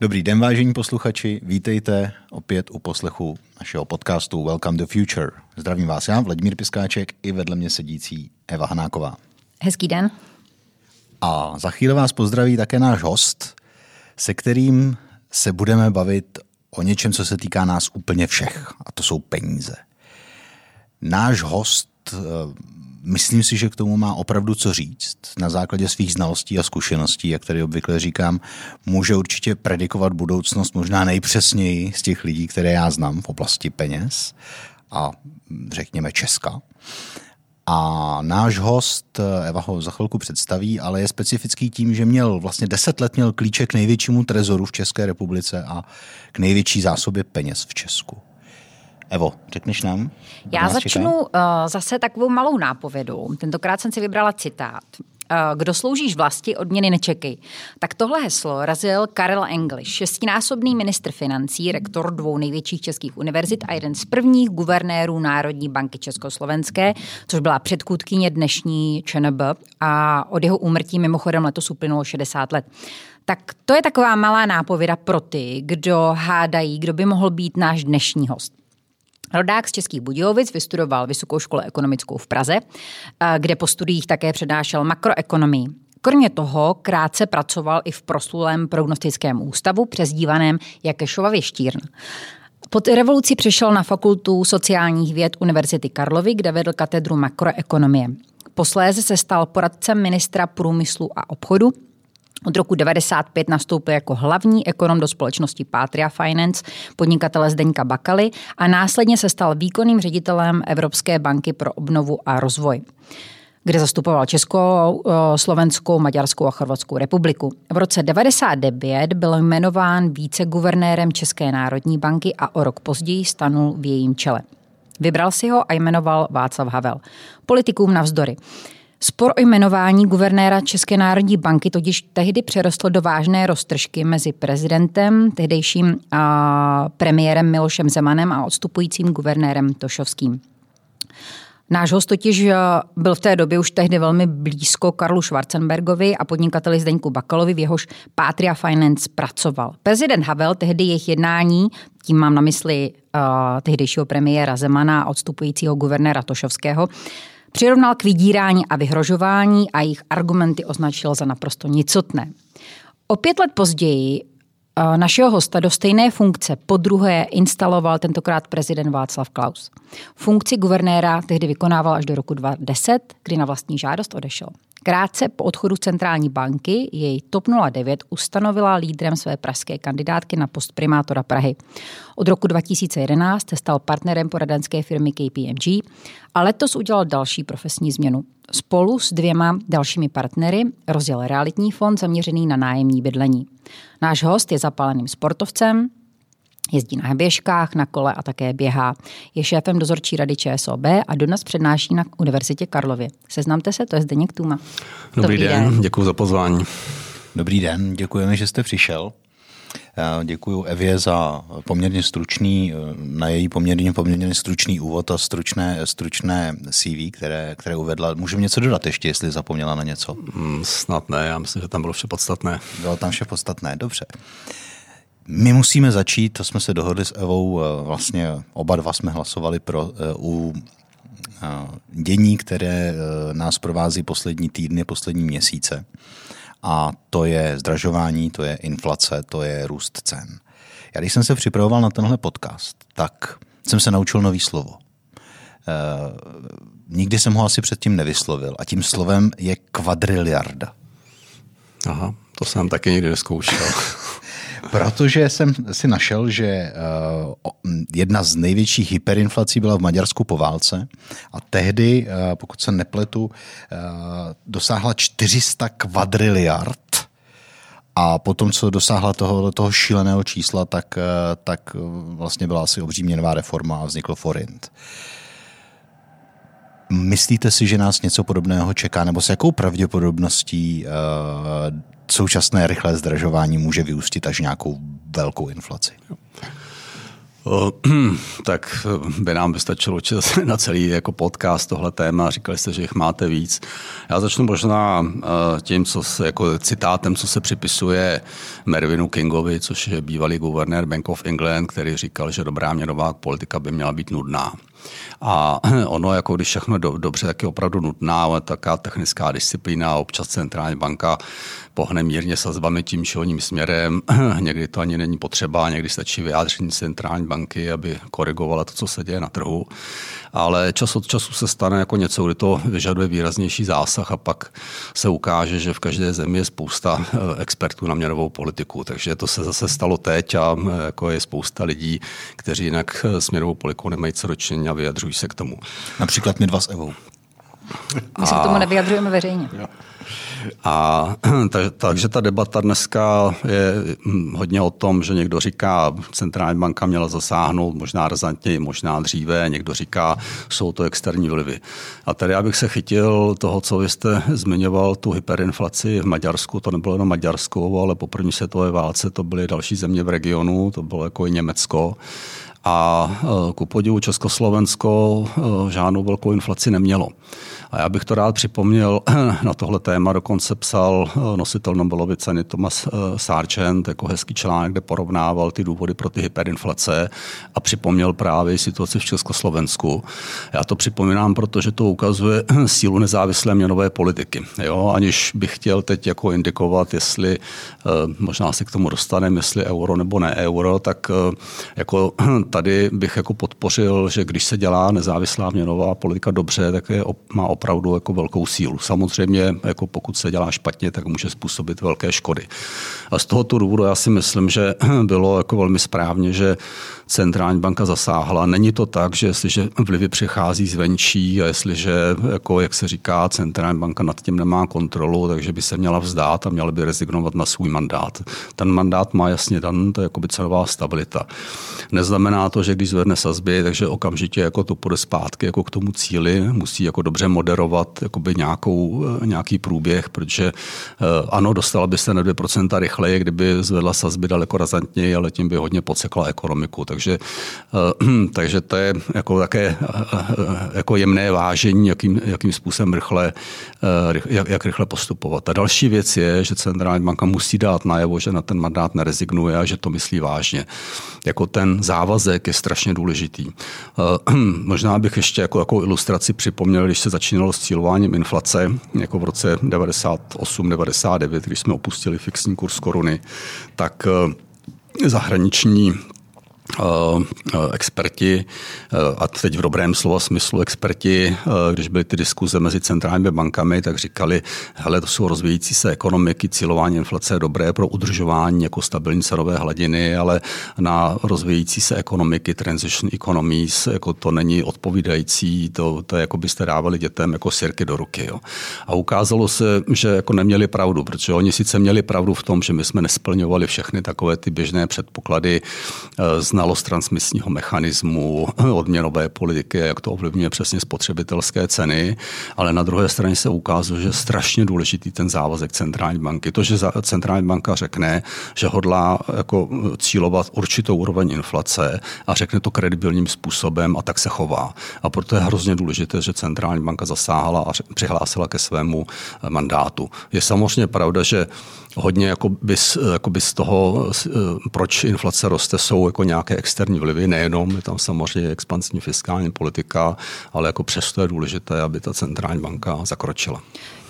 Dobrý den, vážení posluchači, vítejte opět u poslechu našeho podcastu Welcome to Future. Zdravím vás já, Vladimír Piskáček, i vedle mě sedící Eva Hanáková. Hezký den. A za chvíli vás pozdraví také náš host, se kterým se budeme bavit o něčem, co se týká nás úplně všech, a to jsou peníze. Náš host eh, Myslím si, že k tomu má opravdu co říct. Na základě svých znalostí a zkušeností, jak tady obvykle říkám, může určitě predikovat budoucnost možná nejpřesněji z těch lidí, které já znám v oblasti peněz a řekněme Česka. A náš host, Eva ho za chvilku představí, ale je specifický tím, že měl vlastně deset let měl klíček k největšímu trezoru v České republice a k největší zásobě peněz v Česku. Evo, řekneš nám? Já začnu uh, zase takovou malou nápovědou. Tentokrát jsem si vybrala citát. Uh, kdo sloužíš vlasti, odměny nečekej. Tak tohle heslo razil Karel English, šestinásobný ministr financí, rektor dvou největších českých univerzit a jeden z prvních guvernérů Národní banky Československé, což byla předkůdkyně dnešní ČNB a od jeho úmrtí mimochodem letos uplynulo 60 let. Tak to je taková malá nápověda pro ty, kdo hádají, kdo by mohl být náš dnešní host. Rodák z Českých Budějovic vystudoval Vysokou školu ekonomickou v Praze, eh, kde po studiích také přednášel makroekonomii. Kromě toho krátce pracoval i v proslulém prognostickém ústavu přezdívaném Jakešova Věštírn. Po revoluci přešel na fakultu sociálních věd Univerzity Karlovy, kde vedl katedru makroekonomie. Posléze se stal poradcem ministra průmyslu a obchodu od roku 95 nastoupil jako hlavní ekonom do společnosti Patria Finance, podnikatele Zdeňka Bakaly a následně se stal výkonným ředitelem Evropské banky pro obnovu a rozvoj kde zastupoval Českou, Slovenskou, Maďarskou a Chorvatskou republiku. V roce 99 byl jmenován viceguvernérem České národní banky a o rok později stanul v jejím čele. Vybral si ho a jmenoval Václav Havel. Politikům navzdory. Spor o jmenování guvernéra České národní banky totiž tehdy přerostl do vážné roztržky mezi prezidentem, tehdejším a premiérem Milošem Zemanem a odstupujícím guvernérem Tošovským. Náš host totiž byl v té době už tehdy velmi blízko Karlu Schwarzenbergovi a podnikateli Zdeňku Bakalovi, v jehož Patria Finance pracoval. Prezident Havel tehdy jejich jednání, tím mám na mysli uh, tehdejšího premiéra Zemana a odstupujícího guvernéra Tošovského, Přirovnal k vydírání a vyhrožování a jejich argumenty označil za naprosto nicotné. O pět let později eh, našeho hosta do stejné funkce po druhé instaloval tentokrát prezident Václav Klaus. Funkci guvernéra tehdy vykonával až do roku 2010, kdy na vlastní žádost odešel. Krátce po odchodu centrální banky jej TOP 09 ustanovila lídrem své pražské kandidátky na post primátora Prahy. Od roku 2011 se stal partnerem poradenské firmy KPMG a letos udělal další profesní změnu. Spolu s dvěma dalšími partnery rozjel realitní fond zaměřený na nájemní bydlení. Náš host je zapáleným sportovcem, Jezdí na běžkách, na kole a také běhá. Je šéfem dozorčí rady ČSOB a dodnes přednáší na Univerzitě Karlově. Seznamte se, to je Zdeněk Tuma. Dobrý, Dobrý den, den, děkuji za pozvání. Dobrý den, děkujeme, že jste přišel. Děkuji Evě za poměrně stručný, na její poměrně, poměrně stručný úvod a stručné, stručné CV, které, které uvedla. Můžeme něco dodat ještě, jestli zapomněla na něco? Hmm, snad ne, já myslím, že tam bylo vše podstatné. Bylo tam vše podstatné, dobře. My musíme začít, to jsme se dohodli s Evou, eh, vlastně oba dva jsme hlasovali pro eh, u eh, dění, které nás provází poslední týdny, poslední měsíce. A to je zdražování, to je inflace, to je růst cen. Já když jsem se připravoval na tenhle podcast, tak jsem se naučil nový slovo. Nikdy jsem ho asi předtím nevyslovil a tím slovem je kvadriliarda. Aha, to jsem taky nikdy neskoušel. Protože jsem si našel, že uh, jedna z největších hyperinflací byla v Maďarsku po válce a tehdy, uh, pokud se nepletu, uh, dosáhla 400 kvadriliard a potom, co dosáhla toho, toho šíleného čísla, tak, tak vlastně byla asi obří měnová reforma a vznikl forint. Myslíte si, že nás něco podobného čeká, nebo s jakou pravděpodobností uh, současné rychlé zdražování může vyústit až nějakou velkou inflaci? tak by nám vystačilo na celý jako podcast tohle téma. Říkali jste, že jich máte víc. Já začnu možná tím, co se, jako citátem, co se připisuje Mervinu Kingovi, což je bývalý guvernér Bank of England, který říkal, že dobrá měnová politika by měla být nudná. A ono, jako když všechno do, dobře, tak je opravdu nutná, ale taká technická disciplína, občas centrální banka pohne mírně sazbami tím či směrem. Někdy to ani není potřeba, někdy stačí vyjádření centrální banky, aby korigovala to, co se děje na trhu. Ale čas od času se stane jako něco, kdy to vyžaduje výraznější zásah a pak se ukáže, že v každé zemi je spousta eh, expertů na měnovou politiku. Takže to se zase stalo teď a eh, jako je spousta lidí, kteří jinak s měnovou politikou nemají co dočinit a vyjadřují se k tomu. Například my dva s Evou. My se k tomu nevyjadřujeme veřejně. A tak, takže ta debata dneska je hodně o tom, že někdo říká, centrální banka měla zasáhnout možná razantněji, možná dříve, někdo říká, jsou to externí vlivy. A tady já bych se chytil toho, co vy jste zmiňoval, tu hyperinflaci v Maďarsku, to nebylo jenom Maďarsko, ale po první světové válce to byly další země v regionu, to bylo jako i Německo. A e, ku podivu Československo e, žádnou velkou inflaci nemělo. A já bych to rád připomněl, na tohle téma dokonce psal eh, nositel Nobelovy ceny Thomas Sargent, jako hezký článek, kde porovnával ty důvody pro ty hyperinflace a připomněl právě situaci v Československu. Já to připomínám, protože to ukazuje sílu nezávislé měnové politiky. Jo? Aniž bych chtěl teď jako indikovat, jestli možná se k tomu dostaneme, jestli euro nebo ne euro, tak jako tady bych jako podpořil, že když se dělá nezávislá měnová politika dobře, tak je, má opravdu jako velkou sílu. Samozřejmě, jako pokud se dělá špatně, tak může způsobit velké škody. A z tohoto důvodu já si myslím, že bylo jako velmi správně, že centrální banka zasáhla. Není to tak, že jestliže vlivy přichází zvenčí a jestliže, jako, jak se říká, centrální banka nad tím nemá kontrolu, takže by se měla vzdát a měla by rezignovat na svůj mandát. Ten mandát má jasně dan, to je jako by cenová stabilita. Neznamená to, že když zvedne sazby, takže okamžitě jako to půjde zpátky jako k tomu cíli, musí jako dobře moderovat nějakou, nějaký průběh, protože eh, ano, dostala by se na 2% rychleji, kdyby zvedla sazby daleko razantněji, ale tím by hodně podsekla ekonomiku. Takže, eh, takže to je jako také eh, jako jemné vážení, jakým, jakým způsobem rychle, jak, jak rychle postupovat. A další věc je, že centrální banka musí dát najevo, že na ten mandát nerezignuje a že to myslí vážně. Jako ten závazek je strašně důležitý. Možná bych ještě jako, jako ilustraci připomněl, když se začínalo s cílováním inflace, jako v roce 98-99, když jsme opustili fixní kurz koruny, tak eh, zahraniční Eh, experti, eh, a teď v dobrém slova smyslu experti, eh, když byly ty diskuze mezi centrálními bankami, tak říkali, hele, to jsou rozvíjící se ekonomiky, cílování inflace je dobré pro udržování jako stabilní cenové hladiny, ale na rozvíjící se ekonomiky, transition economies, jako to není odpovídající, to, to je jako byste dávali dětem jako sirky do ruky. Jo. A ukázalo se, že jako neměli pravdu, protože oni sice měli pravdu v tom, že my jsme nesplňovali všechny takové ty běžné předpoklady z znalost transmisního mechanismu, odměnové politiky, jak to ovlivňuje přesně spotřebitelské ceny, ale na druhé straně se ukázalo, že je strašně důležitý ten závazek centrální banky. To, že centrální banka řekne, že hodlá jako cílovat určitou úroveň inflace a řekne to kredibilním způsobem a tak se chová. A proto je hrozně důležité, že centrální banka zasáhla a přihlásila ke svému mandátu. Je samozřejmě pravda, že hodně jako bys, jako bys toho, eh, proč inflace roste, jsou jako nějaké externí vlivy, nejenom, je tam samozřejmě expansivní fiskální politika, ale jako přesto je důležité, aby ta centrální banka zakročila.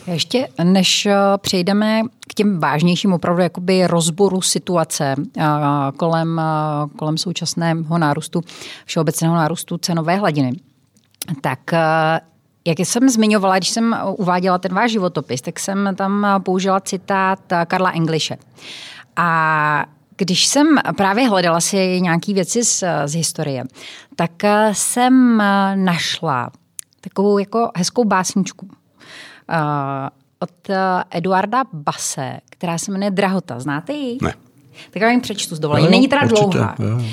Ještě než eh, přejdeme k těm vážnějším opravdu jakoby rozboru situace eh, kolem, kolem současného nárůstu, všeobecného nárůstu cenové hladiny, tak jak jsem zmiňovala, když jsem uváděla ten váš životopis, tak jsem tam použila citát Karla Englishe. A když jsem právě hledala si nějaké věci z, z historie, tak jsem našla takovou jako hezkou básničku uh, od Eduarda Base, která se jmenuje Drahota. Znáte ji? Ne. Tak já jim přečtu z dovolení. Není teda určitě, dlouhá. Jo.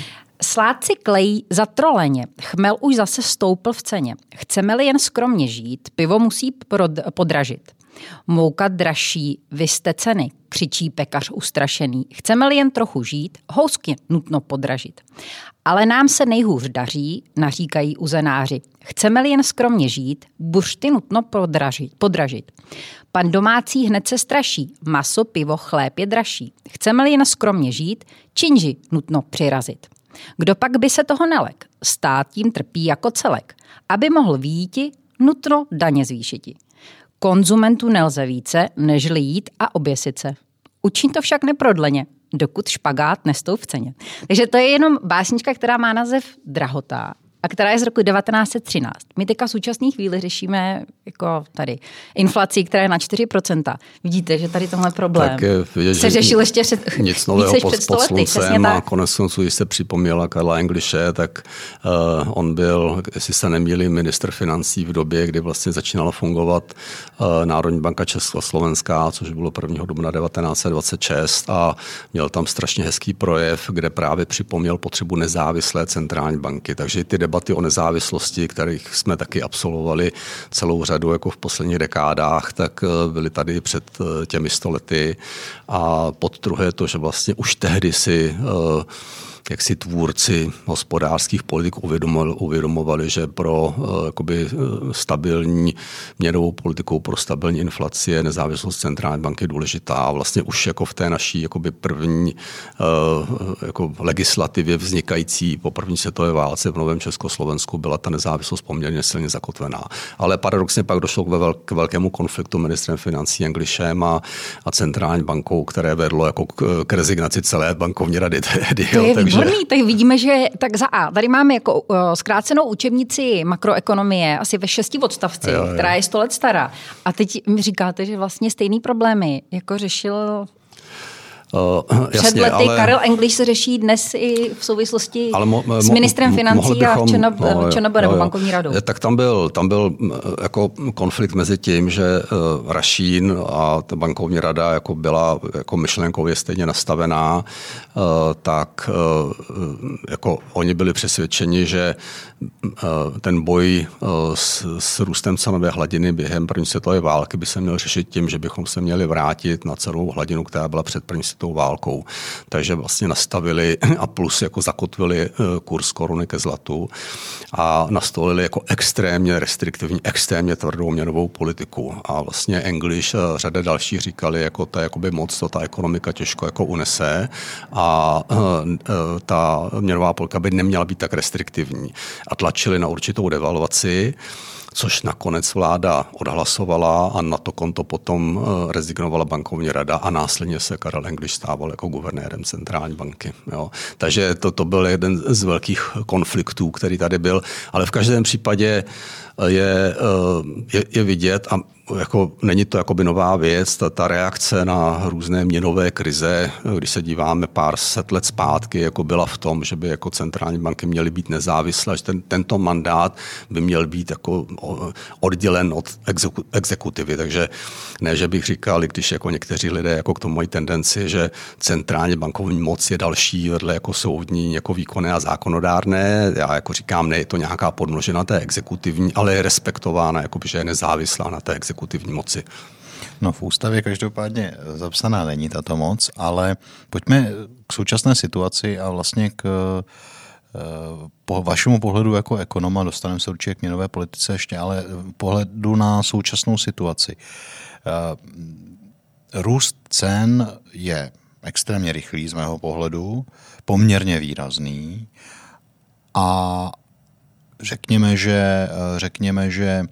Sládci klejí za troleně. Chmel už zase stoupl v ceně. Chceme-li jen skromně žít, pivo musí podražit. Mouka dražší, vy jste ceny, křičí pekař ustrašený. Chceme-li jen trochu žít, housky nutno podražit. Ale nám se nejhůř daří, naříkají uzenáři. Chceme-li jen skromně žít, buřty nutno podražit. podražit. Pan domácí hned se straší, maso, pivo, chléb je dražší. Chceme-li jen skromně žít, činži nutno přirazit. Kdo pak by se toho nelek? Stát tím trpí jako celek. Aby mohl výjiti, nutno daně zvýšiti. Konzumentu nelze více, než jít a oběsit se. Učí to však neprodleně, dokud špagát nestou v ceně. Takže to je jenom básnička, která má název Drahota a která je z roku 1913. My teďka v současné chvíli řešíme jako tady inflaci, která je na 4%. Vidíte, že tady tohle problém tak je, vidět, se řešil ještě před, nic nového pod, pod sluncem a konec konců, když se připomněla Karla Englishe, tak uh, on byl, jestli se nemýlí, minister financí v době, kdy vlastně začínala fungovat uh, Národní banka Československá, což bylo 1. dubna 1926 a měl tam strašně hezký projev, kde právě připomněl potřebu nezávislé centrální banky. Takže ty debaty o nezávislosti, kterých jsme taky absolvovali celou řadu jako v posledních dekádách, tak eh, byly tady před eh, těmi stolety a podtrhuje to, že vlastně už tehdy si uh, jak si tvůrci hospodářských politik uvědomovali, že pro uh, jakoby, uh, stabilní měnovou politiku, pro stabilní inflaci je nezávislost centrální banky důležitá. A vlastně už jako v té naší jakoby první uh, jako legislativě vznikající po první světové válce v Novém Československu byla ta nezávislost poměrně silně zakotvená. Ale paradoxně pak došlo k velkému konfliktu ministrem financí Anglišem a, a centrální bankou, které vedlo jako k, k rezignaci celé bankovní rady tehdy. To je takže Výborný, tak vidíme, že tak za A. Tady máme jako uh, zkrácenou učebnici makroekonomie, asi ve šesti odstavci, jo, jo. která je sto let stará. A teď mi říkáte, že vlastně stejný problémy jako řešil Uh, Před jasně, lety ale, Karel English se řeší dnes i v souvislosti ale mo, mo, s ministrem financí bychom, a ČNB, no, ČNB nebo bankovní radou. Tak tam byl, tam byl jako konflikt mezi tím, že uh, Rašín a ta bankovní rada jako byla jako myšlenkově stejně nastavená, uh, tak uh, jako oni byli přesvědčeni, že uh, ten boj uh, s, s růstem cenové hladiny během první světové války by se měl řešit tím, že bychom se měli vrátit na celou hladinu, která byla před první světovou světovou válkou. Takže vlastně nastavili a plus jako zakotvili eh, kurz koruny ke zlatu a nastolili jako extrémně restriktivní, extrémně tvrdou měnovou politiku. A vlastně English, a řada dalších říkali, jako je jakoby moc, to ta ekonomika těžko jako unese a eh, eh, ta měnová politika by neměla být tak restriktivní. A tlačili na určitou devalvaci což nakonec vláda odhlasovala a na to konto potom eh, rezignovala bankovní rada a následně se Karel English stával jako guvernérem centrální banky. Jo. Takže to, to byl jeden z velkých konfliktů, který tady byl, ale v každém případě je, eh, je, je vidět a jako, není to jakoby nová věc, ta, ta reakce na různé měnové krize, když se díváme pár set let zpátky, jako byla v tom, že by jako centrální banky měly být nezávislé, že ten, tento mandát by měl být jako oddělen od exeku, exekutivy. Takže ne, že bych říkal, když jako někteří lidé jako k tomu mají tendenci, že centrálně bankovní moc je další vedle jako soudní, jako výkonné a zákonodárné. Já jako říkám, ne, je to nějaká podmnožena té exekutivní, ale je respektována, jako že je nezávislá na té exekutivní exekutivní moci. No v ústavě každopádně zapsaná není tato moc, ale pojďme k současné situaci a vlastně k eh, po vašemu pohledu jako ekonoma, dostaneme se určitě k měnové politice ještě, ale pohledu na současnou situaci. Eh, růst cen je extrémně rychlý z mého pohledu, poměrně výrazný a řekněme, že, eh, řekněme, že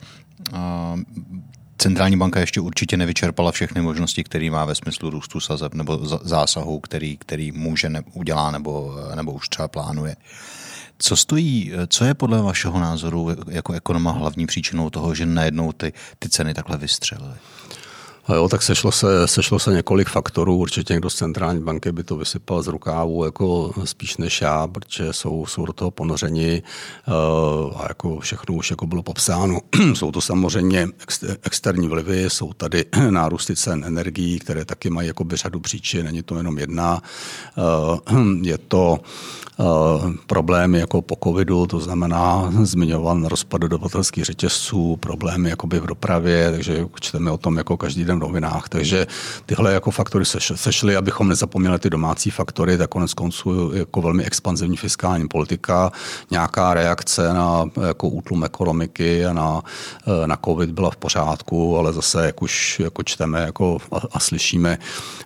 centrální banka ještě určitě nevyčerpala všechny možnosti, které má ve smyslu růstu sazeb nebo zásahu, který, který může ne, udělá nebo, nebo už třeba plánuje. Co stojí, co je podle vašeho názoru jako ekonoma hlavní příčinou toho, že najednou ty, ty ceny takhle vystřelily? Jo, tak sešlo se, sešlo se několik faktorů. Určitě někdo z centrální banky by to vysypal z rukávu jako spíš než já, protože jsou, jsou do toho ponořeni uh, a jako všechno už jako bylo popsáno. jsou to samozřejmě externí vlivy, jsou tady nárůsty cen energií, které taky mají jako řadu příčin, není to jenom jedna. Uh, je to uh, problémy jako po covidu, to znamená zmiňovan rozpad dodavatelských řetězců, problémy jakoby v dopravě, takže čteme o tom jako každý den v novinách. Takže tyhle jako faktory sešly, abychom nezapomněli ty domácí faktory, tak konec konců jako velmi expanzivní fiskální politika, nějaká reakce na jako útlum ekonomiky a na, eh, na COVID byla v pořádku, ale zase, jak už jako čteme jako a, a slyšíme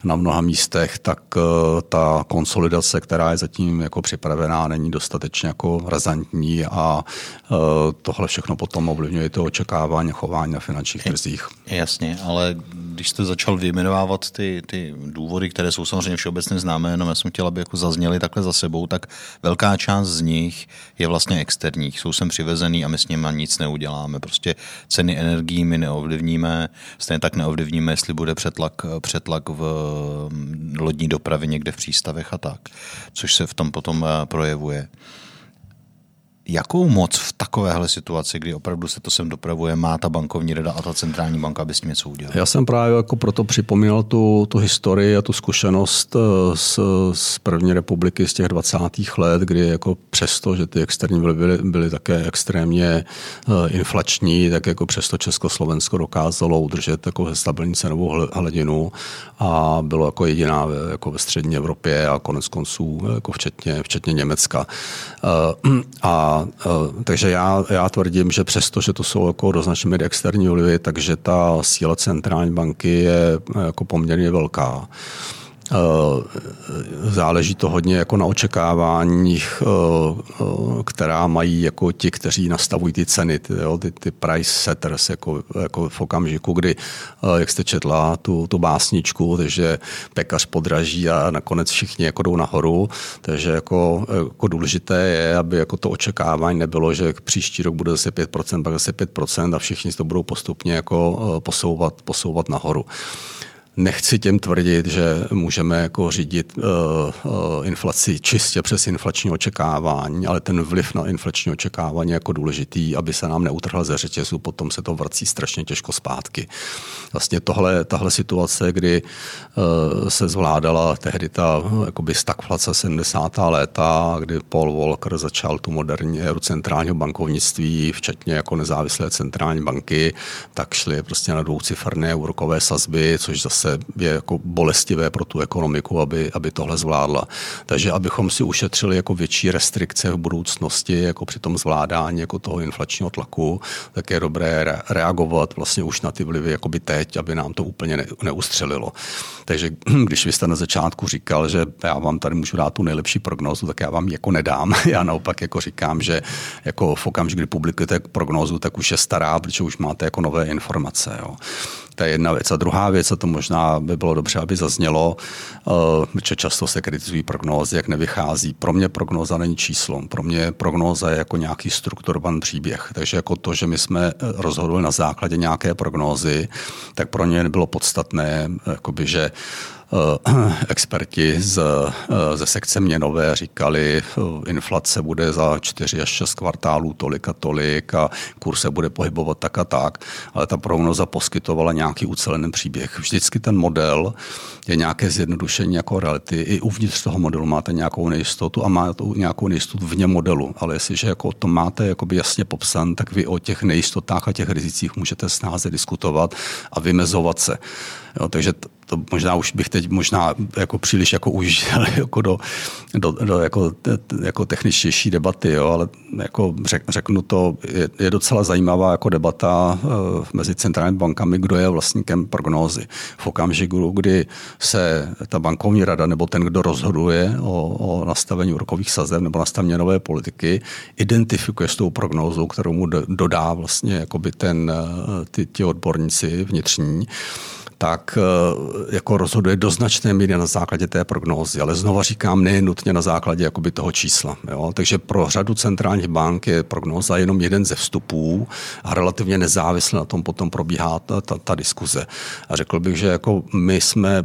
na mnoha místech, tak uh, ta konsolidace, která je zatím jako připravená, není dostatečně jako razantní a uh, tohle všechno potom ovlivňuje to očekávání chování na finančních trzích. Jasně, ale když jste začal vyjmenovávat ty, ty důvody, které jsou samozřejmě všeobecně známé, jenom já jsem chtěl, aby jako zazněly takhle za sebou, tak velká část z nich je vlastně externích. Jsou sem přivezený a my s nimi nic neuděláme. Prostě ceny energií my neovlivníme, stejně tak neovlivníme, jestli bude přetlak, přetlak v lodní dopravě někde v přístavech a tak, což se v tom potom eh, projevuje jakou moc v takovéhle situaci, kdy opravdu se to sem dopravuje, má ta bankovní rada a ta centrální banka, aby s tím něco udělala? Já jsem právě jako proto připomínal tu, tu historii a tu zkušenost eh, z, z první republiky z těch 20. let, kdy jako přesto, že ty externí byly, byly, byly také extrémně eh, inflační, tak jako přesto Československo dokázalo udržet jako stabilní cenovou hladinu a bylo jako jediná jako ve střední Evropě a konec konců jako včetně, včetně Německa. Eh, a takže já, já tvrdím, že přesto, že to jsou jako do externí vlivy, takže ta síla centrální banky je jako poměrně velká. Eh, záleží to hodně jako na očekáváních, eh, eh, která mají jako ti, kteří nastavují ty ceny, ty, jo, ty, ty price setters, jako, jako v okamžiku, kdy, jak jste četla tu, tu básničku, takže pekař podraží a nakonec všichni jako jdou nahoru, takže jako, jako důležité je, aby jako to očekávání nebylo, že příští rok bude zase 5%, pak zase 5% a všichni to budou postupně jako posouvat, posouvat nahoru. Nechci těm tvrdit, že můžeme jako řídit uh, uh, inflaci čistě přes inflační očekávání, ale ten vliv na inflační očekávání je jako důležitý, aby se nám neutrhla ze řetězu, potom se to vrací strašně těžko zpátky. Vlastně tohle, tahle situace, kdy uh, se zvládala tehdy ta jakoby stagflace 70. léta, kdy Paul Volcker začal tu moderní éru centrálního bankovnictví, včetně jako nezávislé centrální banky, tak šly prostě na dvouciferné úrokové sazby, což zase zase je jako bolestivé pro tu ekonomiku, aby, aby tohle zvládla. Takže abychom si ušetřili jako větší restrikce v budoucnosti, jako při tom zvládání jako toho inflačního tlaku, tak je dobré reagovat vlastně už na ty vlivy jakoby teď, aby nám to úplně ne, neustřelilo. Takže když vy jste na začátku říkal, že já vám tady můžu dát tu nejlepší prognózu, tak já vám jako nedám. Já naopak jako říkám, že jako v okamžiku, kdy publikujete prognózu, tak už je stará, protože už máte jako nové informace. Jo. To je jedna věc. A druhá věc, a to možná by bylo dobře, aby zaznělo, eh, že často se kritizují prognózy, jak nevychází. Pro mě prognóza není číslo. Pro mě prognóza je jako nějaký strukturovaný příběh. Takže jako to, že my jsme eh, rozhodli na základě nějaké prognózy, tak pro ně nebylo podstatné, eh, jakoby, že experti z, eh, ze sekce měnové říkali, eh, inflace bude za 4 až 6 kvartálů tolik a tolik a kurz se bude pohybovat tak a tak, ale ta prognoza poskytovala nějaký ucelený příběh. Vždycky ten model je nějaké zjednodušení jako reality. I uvnitř toho modelu máte nějakou nejistotu a máte nějakou nejistotu vně modelu, ale jestliže jako to máte jakoby jasně popsan, tak vy o těch nejistotách a těch rizicích můžete snáze diskutovat a vymezovat se. Jo, takže to možná už bych teď možná jako příliš jako už jako do, do, do jako, jako techničtější debaty, jo, ale jako řek, řeknu to, je, je, docela zajímavá jako debata uh, mezi centrálními bankami, kdo je vlastníkem prognózy. V okamžiku, kdy se ta bankovní rada nebo ten, kdo rozhoduje o, o nastavení úrokových sazeb nebo nastavení nové politiky, identifikuje s tou prognózou, kterou mu dodá vlastně ten, eh, ty, ty odborníci vnitřní, tak jako rozhoduje do značné míry na základě té prognózy. Ale znova říkám, ne nutně na základě jakoby toho čísla. Jo? Takže pro řadu centrálních bank je prognóza jenom jeden ze vstupů a relativně nezávisle na tom potom probíhá ta, ta, ta diskuze. A řekl bych, že jako my jsme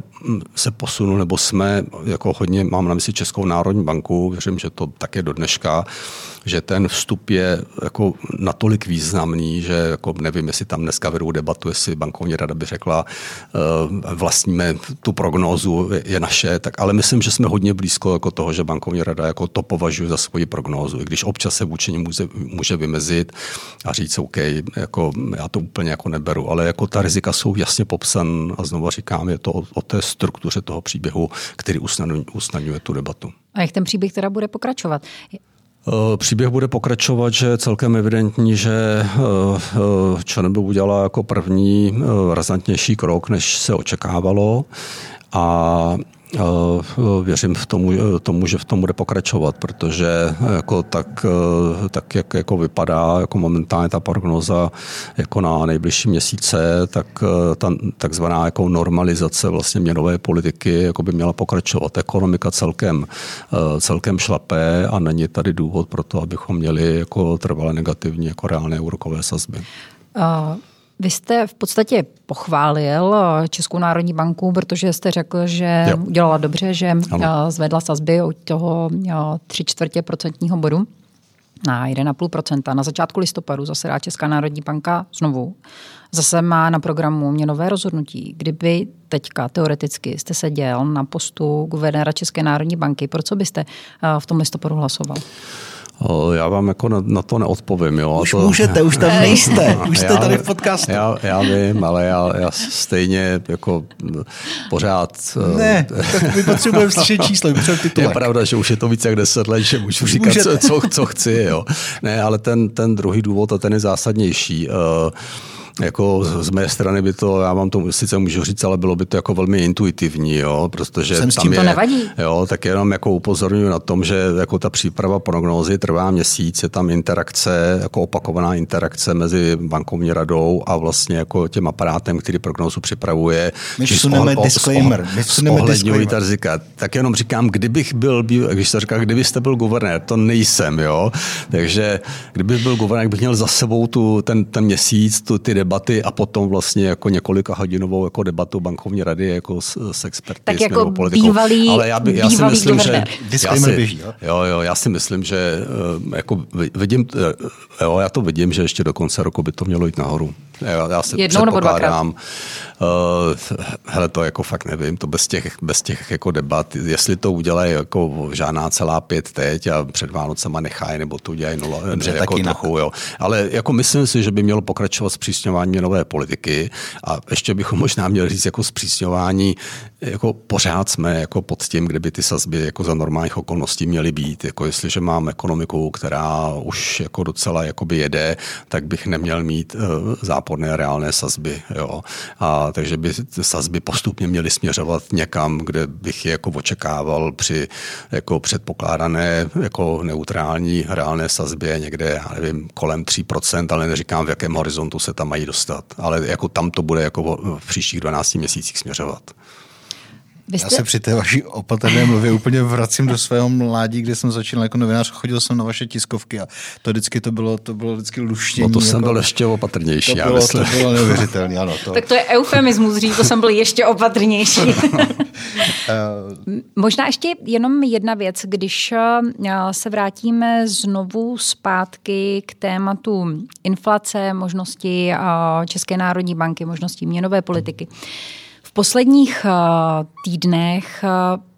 se posunuli, nebo jsme jako hodně, mám na mysli Českou národní banku, věřím, že to také do dneška, že ten vstup je jako natolik významný, že jako nevím, jestli tam dneska vedou debatu, jestli bankovní rada by řekla, vlastníme tu prognózu, je naše, tak ale myslím, že jsme hodně blízko jako toho, že bankovní rada jako to považuje za svoji prognózu, i když občas se vůči ní může, může vymezit a říct, OK, jako já to úplně jako neberu, ale jako ta rizika jsou jasně popsan a znovu říkám, je to o, o té struktuře toho příběhu, který usnadňuje tu debatu. A jak ten příběh teda bude pokračovat? Eh, příběh bude pokračovat, že je celkem evidentní, že ČNB udělala jako první eh, razantnější krok, než se očekávalo. A věřím v tomu, tomu, že v tom bude pokračovat, protože jako tak, tak jak jako vypadá jako momentálně ta prognoza jako na nejbližší měsíce, tak ta takzvaná jako normalizace vlastně měnové politiky jako by měla pokračovat. Ekonomika celkem, celkem šlapé a není tady důvod pro to, abychom měli jako trvalé negativní jako reálné úrokové sazby. Uh... Vy jste v podstatě pochválil eh, Českou národní banku, protože jste řekl, že jo. udělala dobře, že ano. Eh, zvedla sazby od toho 3 eh, čtvrtě procentního bodu na 1,5%. Na začátku listopadu zasedá Česká národní banka znovu. Zase má na programu měnové rozhodnutí. Kdyby teďka teoreticky jste seděl na postu guvernéra České národní banky, pro co byste v tom listopadu hlasoval? Já vám jako na, na to neodpovím. Jo. Už to, můžete, už tam nejste, už jste já, tady v podcastu. Já, já vím, ale já, já stejně jako pořád... Eh, ne, tak my potřebujeme slyšet číslo, Je pravda, že už je to více jak deset let, že můžu říkat, co, co, co chci. Jo. Ne, ale ten, ten druhý důvod a ten je zásadnější. Uh, jako z mé strany by to, já vám to sice můžu říct, ale bylo by to jako velmi intuitivní, jo, protože Jsem tam je, to nevadí. Jo, tak jenom jako upozorňuji na tom, že jako ta příprava prognózy trvá měsíc, je tam interakce, jako opakovaná interakce mezi bankovní radou a vlastně jako tím aparátem, který prognózu připravuje. My suneme disclaimer. My suneme ta rizika. Tak jenom říkám, kdybych byl, když se říká, kdybyste byl guvernér, to nejsem, jo. Takže kdybych byl guvernér, bych měl za sebou tu, ten, ten měsíc, tu, ty debaty a potom vlastně jako několika hodinovou jako debatu bankovní rady jako s, s experty, tak s jako politikou. bývalý, Ale já, by, já si myslím, guvernér. že já si, běží, jo? jo? jo, já si myslím, že eh, jako vidím, eh, jo, já to vidím, že ještě do konce roku by to mělo jít nahoru. Já, já si Jednou nebo dvakrát? Uh, hele, to jako fakt nevím, to bez těch, bez těch jako debat, jestli to udělají jako žádná celá pět teď a před Vánocema nechají, nebo to udělají nula, Dobře, jako trochu, jo. Ale jako myslím si, že by mělo pokračovat zpřísňování měnové politiky a ještě bychom možná měli říct jako zpřísňování, jako pořád jsme jako pod tím, kde by ty sazby jako za normálních okolností měly být. Jako jestliže mám ekonomiku, která už jako docela jakoby jede, tak bych neměl mít uh, záporné reálné sazby. Jo. A takže by sazby postupně měly směřovat někam, kde bych je jako očekával při jako předpokládané jako neutrální reálné sazbě někde, já nevím, kolem 3%, ale neříkám, v jakém horizontu se tam mají dostat. Ale jako tam to bude jako v příštích 12 měsících směřovat. Jste... Já se při té vaší opatrné mluvě úplně vracím do svého mládí, kde jsem začínal jako novinář, chodil jsem na vaše tiskovky a to vždycky to bylo, to bylo vždycky luštění. No to jsem jako... byl ještě opatrnější, to já bylo, myslím. To bylo neuvěřitelné, ano. To... tak to je eufemismus, říct, to jsem byl ještě opatrnější. Možná ještě jenom jedna věc, když eh, se vrátíme znovu zpátky k tématu inflace, možnosti eh, České národní banky, možnosti měnové politiky. Posledních eh, týdnech eh,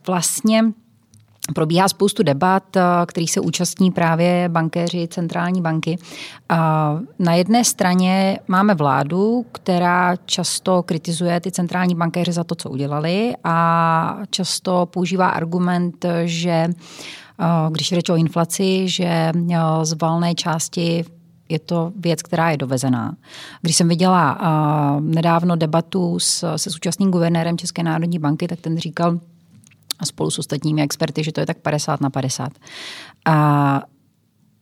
vlastně Probíhá spoustu debat, eh, který se účastní právě bankéři centrální banky. Na jedné straně máme vládu, která často kritizuje ty centrální bankéři za to, co udělali a často používá argument, že když řeč o inflaci, že z valné části je to věc, která je dovezená. Když jsem viděla uh, nedávno debatu s, se současným guvernérem České národní banky, tak ten říkal a spolu s ostatními experty, že to je tak 50 na 50. A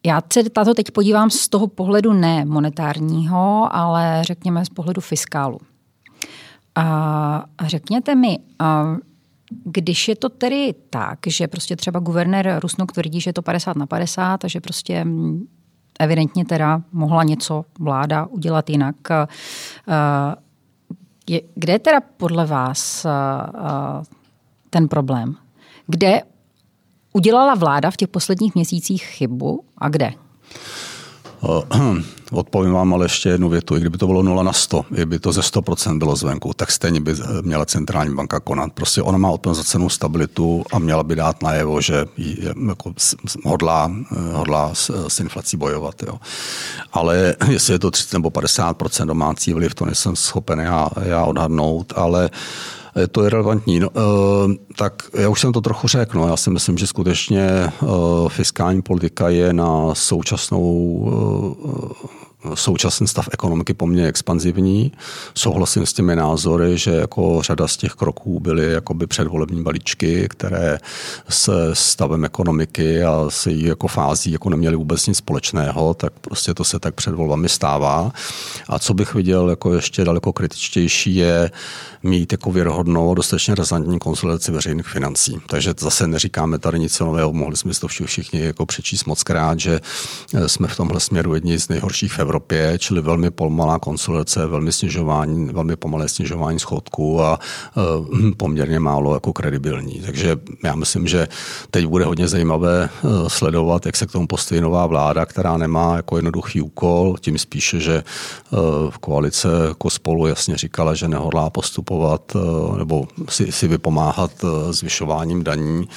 já se tato teď podívám z toho pohledu ne monetárního, ale řekněme z pohledu fiskálu. A řekněte mi, a když je to tedy tak, že prostě třeba guvernér Rusnok tvrdí, že je to 50 na 50 a že prostě evidentně teda mohla něco vláda udělat jinak, je, kde je teda podle vás ten problém? Kde udělala vláda v těch posledních měsících chybu a kde? Eh, odpovím vám ale ještě jednu větu. I kdyby to bylo 0 na 100, kdyby to ze 100% bylo zvenku, tak stejně by měla centrální banka konat. Prostě ona má odpověď za cenu stabilitu a měla by dát najevo, že jako hodlá, eh, hodlá s, s inflací bojovat. Jo. Ale jestli je to 30 nebo 50% domácí vliv, to nejsem schopen já, já odhadnout, ale to je relevantní. No, eh, tak já už jsem to trochu řekl. No. Já si myslím, že skutečně eh, fiskální politika je na současnou eh, současný stav ekonomiky poměrně expanzivní. Souhlasím s těmi názory, že jako řada z těch kroků byly jakoby předvolební balíčky, které se stavem ekonomiky a s její jako fází jako neměly vůbec nic společného, tak prostě to se tak před volbami stává. A co bych viděl jako ještě daleko kritičtější je mít jako věrohodnou, dostatečně razantní konsolidaci veřejných financí. Takže zase neříkáme tady nic nového, mohli jsme si to všichni jako přečíst moc krát, že jsme v tomhle směru jedni z nejhorších v Evropě, čili velmi pomalá konsolidace, velmi snižování, velmi pomalé snižování schodku a e, poměrně málo jako kredibilní. Takže já myslím, že teď bude hodně zajímavé e, sledovat, jak se k tomu postaví nová vláda, která nemá jako jednoduchý úkol, tím spíše, že v koalice jako spolu jasně říkala, že nehodlá postupovat nebo si, si vypomáhat zvyšováním daní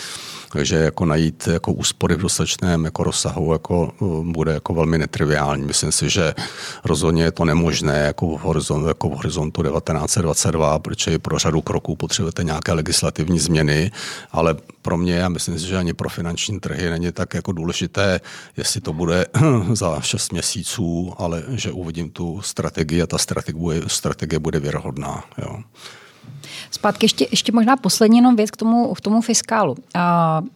takže jako najít jako úspory v dostatečném jako rozsahu jako uh, bude jako velmi netriviální. Myslím si, že rozhodně je to nemožné jako v horizontu, jako v horizontu 1922, protože pro řadu kroků potřebujete nějaké legislativní změny, ale pro mě, já myslím si, že ani pro finanční trhy není tak jako důležité, jestli to bude za 6 měsíců, ale že uvidím tu strategii a ta strategie, strategie bude věrohodná. Jo. Zpátky ještě, ještě možná poslední jenom věc k tomu, k tomu fiskálu. Uh,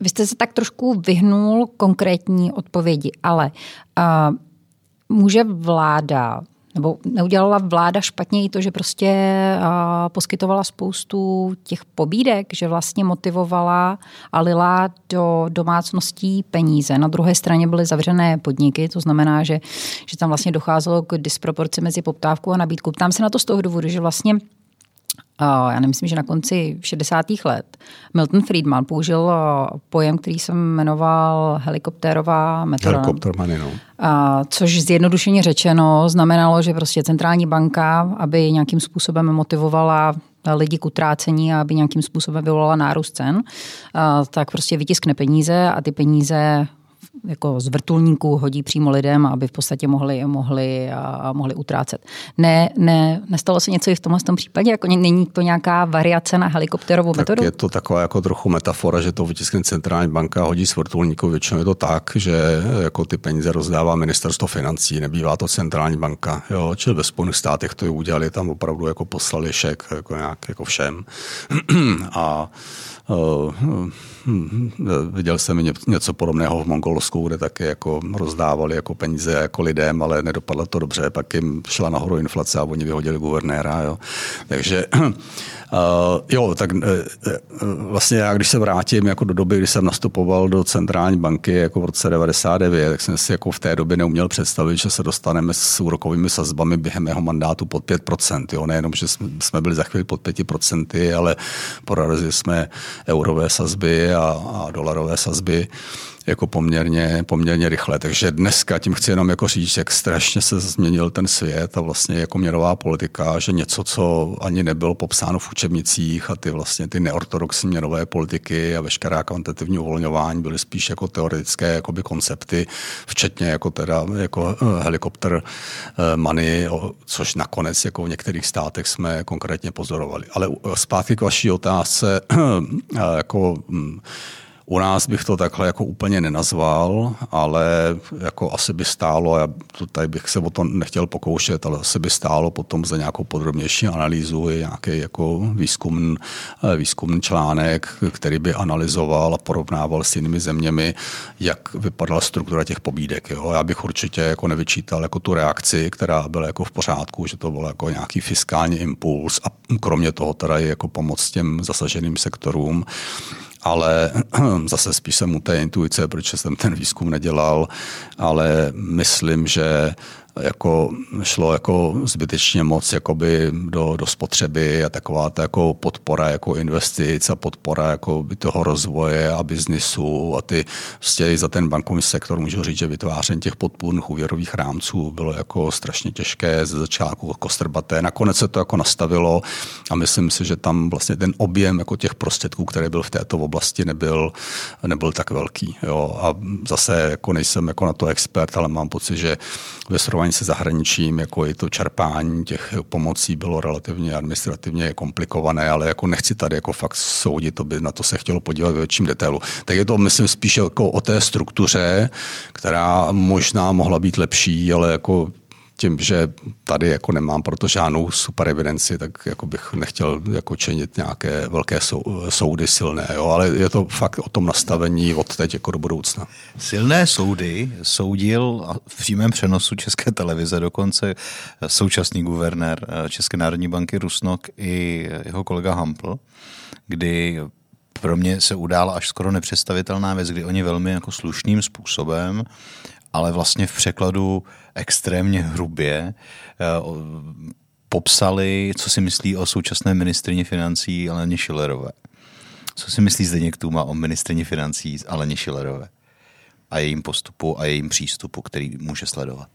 vy jste se tak trošku vyhnul konkrétní odpovědi, ale uh, může vláda nebo neudělala vláda špatně i to, že prostě uh, poskytovala spoustu těch pobídek, že vlastně motivovala a lila do domácností peníze. Na druhé straně byly zavřené podniky, to znamená, že, že tam vlastně docházelo k disproporci mezi poptávkou a nabídkou. Tam se na to z toho důvodu, že vlastně já nemyslím, že na konci 60. let Milton Friedman použil pojem, který jsem jmenoval helikoptérová metoda. Helikopter money, no. Což zjednodušeně řečeno znamenalo, že prostě centrální banka, aby nějakým způsobem motivovala lidi k utrácení a aby nějakým způsobem vyvolala nárůst cen, tak prostě vytiskne peníze a ty peníze jako z vrtulníků hodí přímo lidem, aby v podstatě mohli, mohli, a, mohli utrácet. Ne, ne, nestalo se něco i v tomhle tom případě? Jako není to nějaká variace na helikopterovou tak metodu? Je to taková jako trochu metafora, že to vytiskne centrální banka hodí z vrtulníků. Většinou je to tak, že jako ty peníze rozdává ministerstvo financí, nebývá to centrální banka. Jo? Čili ve Spojených státech to udělali, tam opravdu jako poslali šek jako nějak jako všem. a uh, Viděl jsem něco podobného v Mongolsku, kde taky jako rozdávali jako peníze jako lidem, ale nedopadlo to dobře, pak jim šla nahoru inflace a oni vyhodili guvernéra. Jo. Takže Uh, jo, tak uh, vlastně já, když se vrátím jako do doby, kdy jsem nastupoval do centrální banky jako v roce 99, tak jsem si jako v té době neuměl představit, že se dostaneme s úrokovými sazbami během mého mandátu pod 5%. Jo. Nejenom, že jsme byli za chvíli pod 5%, ale porazili jsme eurové sazby a, a dolarové sazby jako poměrně, poměrně rychle. Takže dneska tím chci jenom jako říct, jak strašně se změnil ten svět a vlastně jako měnová politika, že něco, co ani nebylo popsáno v učebnicích a ty vlastně ty neortodoxní měnové politiky a veškerá kvantitativní uvolňování byly spíš jako teoretické jakoby koncepty, včetně jako teda jako eh, helikopter eh, money, což nakonec jako v některých státech jsme konkrétně pozorovali. Ale zpátky k vaší otázce, jako hm, U nás bych to takhle jako úplně nenazval, ale jako asi by stálo, já tady bych se o to nechtěl pokoušet, ale asi by stálo potom za nějakou podrobnější analýzu i nějaký jako výzkumný, výzkumný článek, který by analyzoval a porovnával s jinými zeměmi, jak vypadala struktura těch pobídek. Jo. Já bych určitě jako nevyčítal jako tu reakci, která byla jako v pořádku, že to byl jako nějaký fiskální impuls a kromě toho teda i jako pomoc těm zasaženým sektorům ale zase spíš jsem u té intuice, protože jsem ten výzkum nedělal, ale myslím, že jako šlo jako zbytečně moc jakoby do, do spotřeby a taková ta jako podpora jako investic a podpora jako by toho rozvoje a biznisu a ty vlastně za ten bankovní sektor můžu říct, že vytváření těch podpůrných úvěrových rámců bylo jako strašně těžké ze začátku jako strbaté. Nakonec se to jako nastavilo a myslím si, že tam vlastně ten objem jako těch prostředků, který byl v této oblasti, nebyl, nebyl tak velký. Jo. A zase jako nejsem jako na to expert, ale mám pocit, že ve srovnání se zahraničím, jako i to čerpání těch pomocí bylo relativně administrativně komplikované, ale jako nechci tady jako fakt soudit, to by na to se chtělo podívat ve větším detailu. Tak je to, myslím, spíše jako o té struktuře, která možná mohla být lepší, ale jako tím, že tady jako nemám proto žádnou super evidenci, tak jako bych nechtěl jako činit nějaké velké sou, soudy silné, jo? ale je to fakt o tom nastavení od teď jako do budoucna. Silné soudy soudil v přímém přenosu České televize dokonce současný guvernér České národní banky Rusnok i jeho kolega Hampl, kdy pro mě se udála až skoro nepředstavitelná věc, kdy oni velmi jako slušným způsobem ale vlastně v překladu extrémně hrubě eh, popsali, co si myslí o současné ministrině financí Aleně Šilerové. Co si myslí Zdeněk Tuma o ministrině financí Aleně Šilerové a jejím postupu a jejím přístupu, který může sledovat?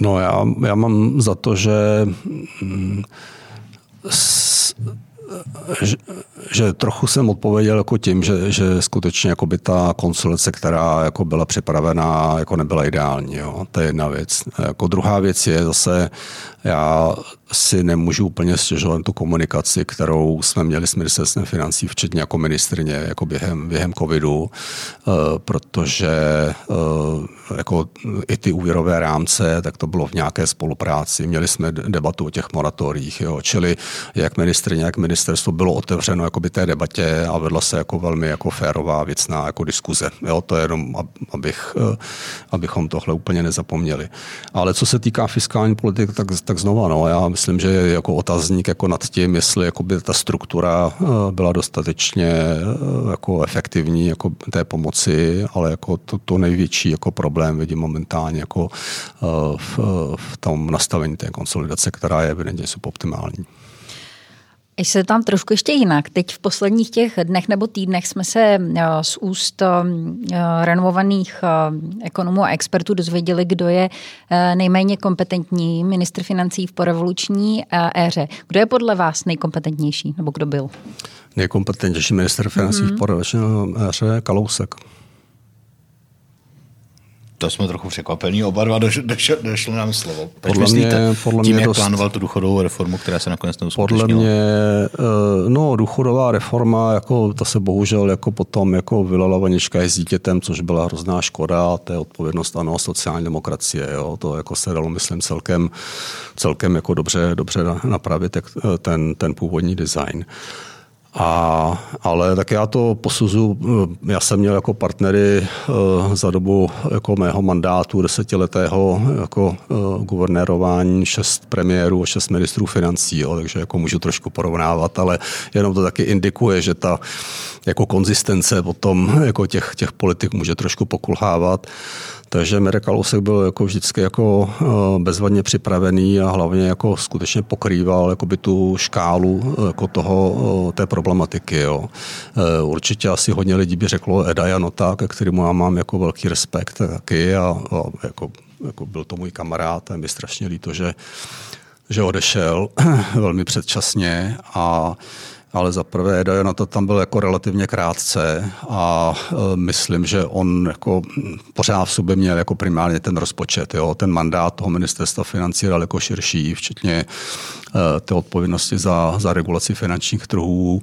No já, já mám za to, že mm, že, že trochu jsem odpověděl jako tím, že, že skutečně jako by ta konsolidace, která jako byla připravená, jako nebyla ideální. Jo. To je jedna věc. Jako druhá věc je zase, já si nemůžu úplně stěžovat tu komunikaci, kterou jsme měli s ministerstvem financí, včetně jako ministrně jako během, během covidu, eh, protože eh, jako i ty úvěrové rámce, tak to bylo v nějaké spolupráci. Měli jsme debatu o těch moratoriích, jo. čili jak ministrně, jak ministerstvo bylo otevřeno jakoby té debatě a vedla se jako velmi jako férová věcná jako diskuze. Jo. To je jenom, abych, eh, abychom tohle úplně nezapomněli. Ale co se týká fiskální politiky, tak, tak znova, no, já myslím, že je jako otazník jako nad tím, jestli jakoby ta struktura eh, byla dostatečně eh, jako efektivní jako té pomoci, ale jako to, to největší jako problém vidím momentálně jako eh, v, v tom nastavení té konsolidace, která je evidentně suboptimální. Když se tam trošku ještě jinak. Teď v posledních těch dnech nebo týdnech jsme se eh, z úst eh, renovovaných eh, ekonomů a expertů dozvěděli, kdo je nejméně kompetentní ministr financí v porevoluční éře. Kdo je podle vás nejkompetentnější, nebo kdo byl? Nejkompetentnější minister financí mm-hmm. v porevoluční éře Kalousek to jsme trochu překvapení, oba dva doš, doš, došlo nám slovo. Proč podle myslíte, mě, podle tím, mě jak dost, plánoval tu důchodovou reformu, která se nakonec neuskutečnila? Podle mě, eh, no, důchodová reforma, jako, ta se bohužel jako potom jako vylala vanička s dítětem, což byla hrozná škoda, a to je odpovědnost ano, sociální demokracie. Jo. To jako se dalo, myslím, celkem, celkem jako dobře, dobře napravit ten, ten původní design. A, ale tak já to posuzu, já jsem měl jako partnery uh, za dobu jako mého mandátu desetiletého jako uh, guvernérování šest premiérů a šest ministrů financí, jo, takže jako můžu trošku porovnávat, ale jenom to taky indikuje, že ta jako konzistence potom jako těch, těch politik může trošku pokulhávat. Takže Mirek Kalousek byl jako vždycky jako eh, bezvadně připravený a hlavně jako skutečně pokrýval jakoby tu škálu eh, jako toho, eh, té problematiky. Jo. Určitě asi hodně lidí by řeklo Eda Janota, ke kterému já mám jako velký respekt taky a, a jako, jako byl to můj kamarád a mi strašně líto, že, že odešel velmi předčasně a ale za prvé na to tam byl jako relativně krátce a e, myslím, že on jako pořád v sobě měl jako primárně ten rozpočet. Jo. Ten mandát toho ministerstva financí je daleko širší, včetně e, té odpovědnosti za, za regulaci finančních trhů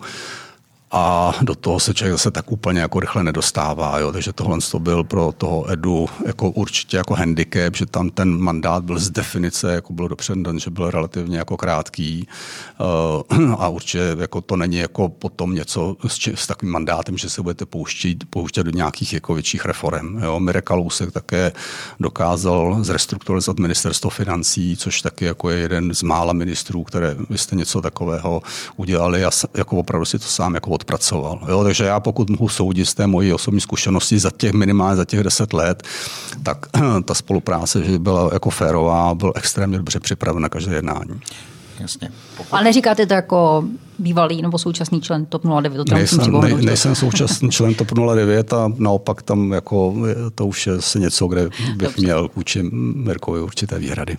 a do toho se člověk zase tak úplně jako rychle nedostává. Jo? Takže tohle to byl pro toho Edu jako určitě jako handicap, že tam ten mandát byl z definice, jako bylo dopředen, že byl relativně jako krátký uh, a určitě jako to není jako potom něco s, či, s takovým mandátem, že se budete pouštět, pouštět do nějakých jako větších reform. Jo? Mirek Kalousek také dokázal zrestrukturalizovat ministerstvo financí, což taky jako je jeden z mála ministrů, které vy jste něco takového udělali a jako opravdu si to sám jako odpracoval. Jo? Takže já pokud mohu soudit z té mojí osobní zkušenosti za těch minimálně za těch deset let, tak ta spolupráce že byla jako férová, byl extrémně dobře připraven na každé jednání. Jasně. Pokud... Ale neříkáte to jako bývalý nebo současný člen TOP 09? To nejsem, ne, nejsem současný člen TOP 09 a naopak tam jako to už je asi něco, kde bych Dobře. měl vůči Mirkovi určité výhrady.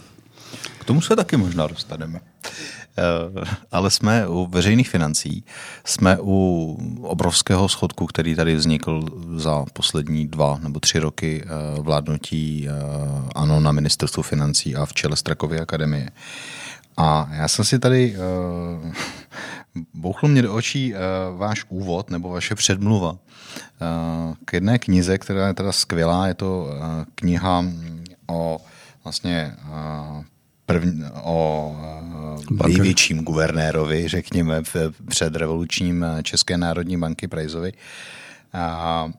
K tomu se taky možná dostaneme. Eh, ale jsme u veřejných financí, jsme u obrovského schodku, který tady vznikl za poslední dva nebo tři roky eh, vládnutí eh, ANO na ministerstvu financí a v čele Strakovy akademie. A já jsem si tady, bouchl mě do očí váš úvod nebo vaše předmluva k jedné knize, která je teda skvělá. Je to kniha o vlastně první, o Banky. největším guvernérovi, řekněme, v předrevolučním České národní banky Prajzovi. A,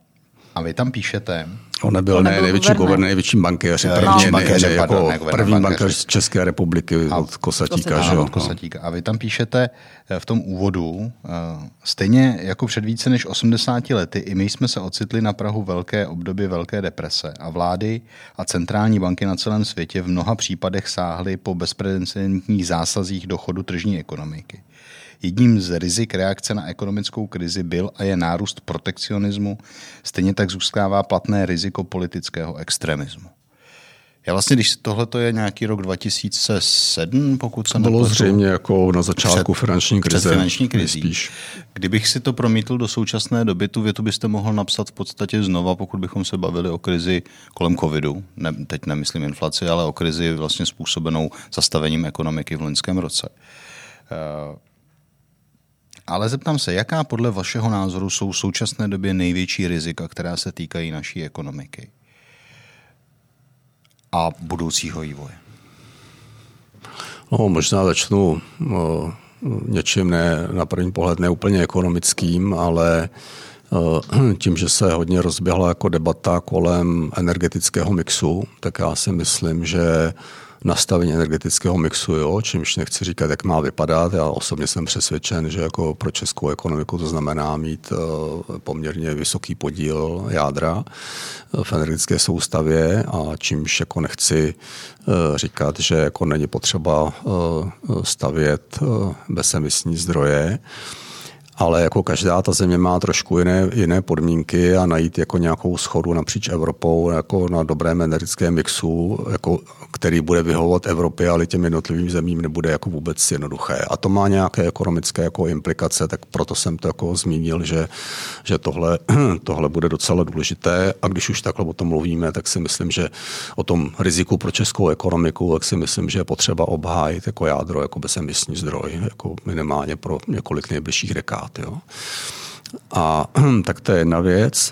a vy tam píšete, On nebyl, ne, největší guvernér, největší bankéř, první, no. bankéř, ne, jako pardon, první bankéř České republiky a, od Kosatíka. Že? Od Kosatíka. A vy tam píšete eh, v tom úvodu, eh, stejně jako před více než 80 lety, i my jsme se ocitli na Prahu velké období velké deprese a vlády a centrální banky na celém světě v mnoha případech sáhly po bezprecedentních zásazích do chodu tržní ekonomiky. Jedním z rizik reakce na ekonomickou krizi byl a je nárůst protekcionismu, stejně tak zůstává platné riziko politického extremismu. Já vlastně, když tohle je nějaký rok 2007, pokud se Bylo zřejmě jako na začátku před, finanční krize. Před finanční krizí. Spíš. Kdybych si to promítl do současné doby, tu větu byste mohl napsat v podstatě znova, pokud bychom se bavili o krizi kolem covidu. Ne, teď nemyslím inflaci, ale o krizi vlastně způsobenou zastavením ekonomiky v loňském roce. Uh, ale zeptám se, jaká podle vašeho názoru jsou v současné době největší rizika, která se týkají naší ekonomiky a budoucího vývoje? No, možná začnu no, něčím ne, na první pohled neúplně ekonomickým, ale eh, tím, že se hodně rozběhla jako debata kolem energetického mixu, tak já si myslím, že nastavení energetického mixu, jo, čímž nechci říkat, jak má vypadat. Já osobně jsem přesvědčen, že jako pro českou ekonomiku to znamená mít uh, poměrně vysoký podíl jádra uh, v energetické soustavě a čímž jako nechci uh, říkat, že jako není potřeba stavět bezemisní zdroje ale jako každá ta země má trošku jiné, jiné podmínky a najít jako nějakou schodu napříč Evropou jako na dobrém energetickém mixu, jako, který bude vyhovovat Evropě, ale těm jednotlivým zemím nebude jako vůbec jednoduché. A to má nějaké ekonomické jako implikace, tak proto jsem to jako zmínil, že, že tohle, tohle bude docela důležité. A když už takhle o tom mluvíme, tak si myslím, že o tom riziku pro českou ekonomiku, tak si myslím, že je potřeba obhájit jako jádro, jako bezemisní zdroj, jako minimálně pro několik nejbližších dekád dělat. Jo. A tak to je jedna věc.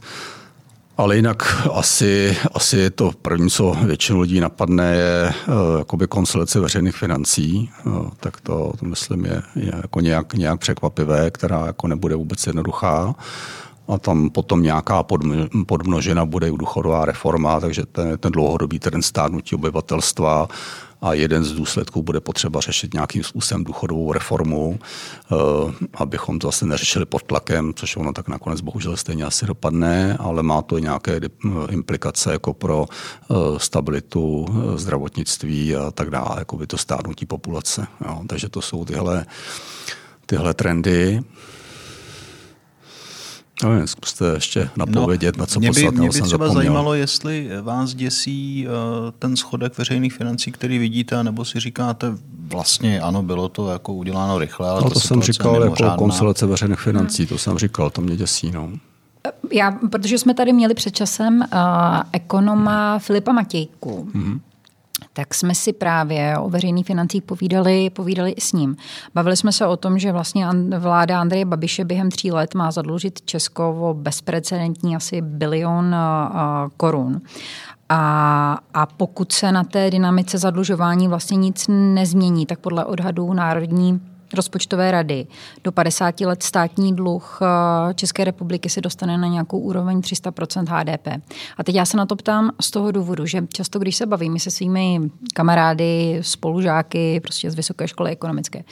Ale jinak asi, asi to první, co většinu lidí napadne, je uh, jakoby konsolidace veřejných financí. Uh, tak to, to myslím je, je jako nějak, nějak překvapivé, která jako nebude vůbec jednoduchá. A tam potom nějaká podmnožena bude i důchodová reforma, takže ten, ten dlouhodobý trend stárnutí obyvatelstva a jeden z důsledků bude potřeba řešit nějakým způsobem důchodovou reformu, eh, abychom to zase neřešili pod tlakem, což ono tak nakonec bohužel stejně asi dopadne, ale má to nějaké implikace jako pro eh, stabilitu eh, zdravotnictví a tak dále, jako by to stárnutí populace. Jo. Takže to jsou tyhle, tyhle trendy. No, zkuste ještě napovědět, no, na co mě by, mě by třeba zapomněl. zajímalo, jestli vás děsí uh, ten schodek veřejných financí, který vidíte, nebo si říkáte, vlastně ano, bylo to jako uděláno rychle, ale no, to jsem říkal jako konsolace veřejných financí, hmm. to jsem říkal, to mě děsí. No. Já, protože jsme tady měli před časem uh, ekonoma Filipa Matějku, hmm tak jsme si právě o veřejných financích povídali, povídali i s ním. Bavili jsme se o tom, že vlastně vláda Andreje Babiše během tří let má zadlužit Česko o bezprecedentní asi bilion korun. A, a pokud se na té dynamice zadlužování vlastně nic nezmění, tak podle odhadů Národní rozpočtové rady do 50 let státní dluh eh, České republiky se dostane na nějakou úroveň 300% HDP. A teď já se na to ptám z toho důvodu, že často, když se bavím se svými kamarády, spolužáky, prostě z vysoké školy ekonomické,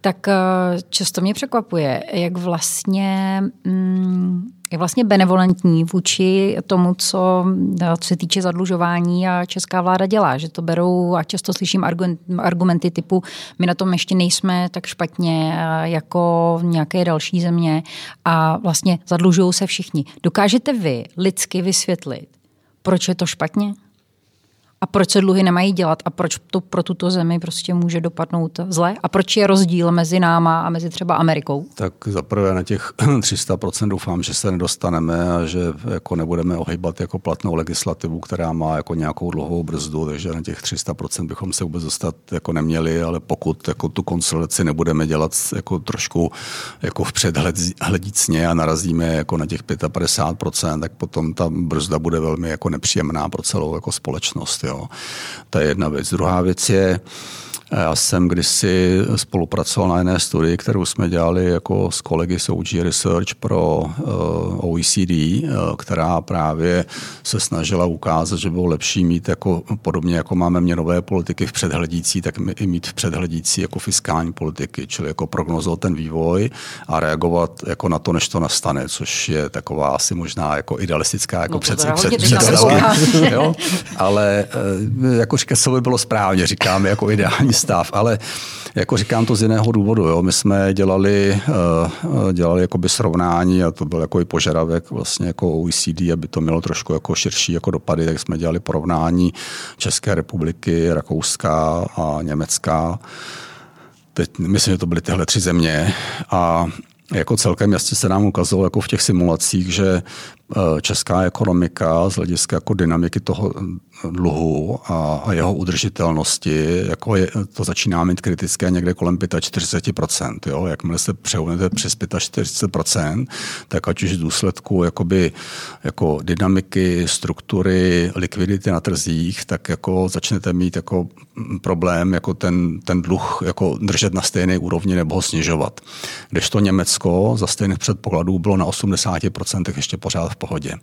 tak eh, často mě překvapuje, jak vlastně mm, je vlastně benevolentní vůči tomu, co, co se týče zadlužování a česká vláda dělá. Že to berou a často slyším argumenty typu my na tom ještě nejsme tak špatně jako nějaké další země a vlastně zadlužují se všichni. Dokážete vy lidsky vysvětlit, proč je to špatně? A proč se dluhy nemají dělat a proč to pro tuto zemi prostě může dopadnout zle a proč je rozdíl mezi náma a mezi třeba Amerikou? Tak zaprvé na těch 300% doufám, že se nedostaneme a že jako nebudeme ohybat jako platnou legislativu, která má jako nějakou dlouhou brzdu, takže na těch 300% bychom se vůbec dostat jako neměli, ale pokud jako tu konsolidaci nebudeme dělat jako trošku jako vpřed hledícně a narazíme jako na těch 55%, tak potom ta brzda bude velmi jako nepříjemná pro celou jako společnost. Jo. To je jedna věc. Druhá věc je, já jsem kdysi spolupracoval na jedné studii, kterou jsme dělali jako s kolegy z OG Research pro eh, OECD, eh, která právě se snažila ukázat, že bylo lepší mít jako, podobně jako máme měnové politiky v předhledící, tak i mít v předhledící jako fiskální politiky, čili jako prognozovat ten vývoj a reagovat jako na to, než to nastane, což je taková asi možná jako idealistická jako no před, před, představa. Ale eh, jako říkat, co by bylo správně, říkám jako ideální stav, ale jako říkám to z jiného důvodu. Jo. My jsme dělali, uh, dělali jakoby srovnání a to byl jako i požadavek vlastně jako OECD, aby to mělo trošku jako širší jako dopady, tak jsme dělali porovnání České republiky, Rakouska a Německa. Teď myslím, že to byly tyhle tři země a jako celkem jasně se nám ukazovalo jako v těch simulacích, že Eh, česká ekonomika z hlediska jako dynamiky toho dluhu a, a jeho udržitelnosti, jako je, to začíná mít kritické někde kolem 45%. Jo? Jakmile se přeunete přes 45%, tak ať už v důsledku jakoby, jako dynamiky, struktury, likvidity na trzích, tak jako začnete mít jako problém jako ten, ten dluh jako držet na stejné úrovni nebo ho snižovat. Když to Německo za stejných předpokladů bylo na 80% ještě pořád v pohodě.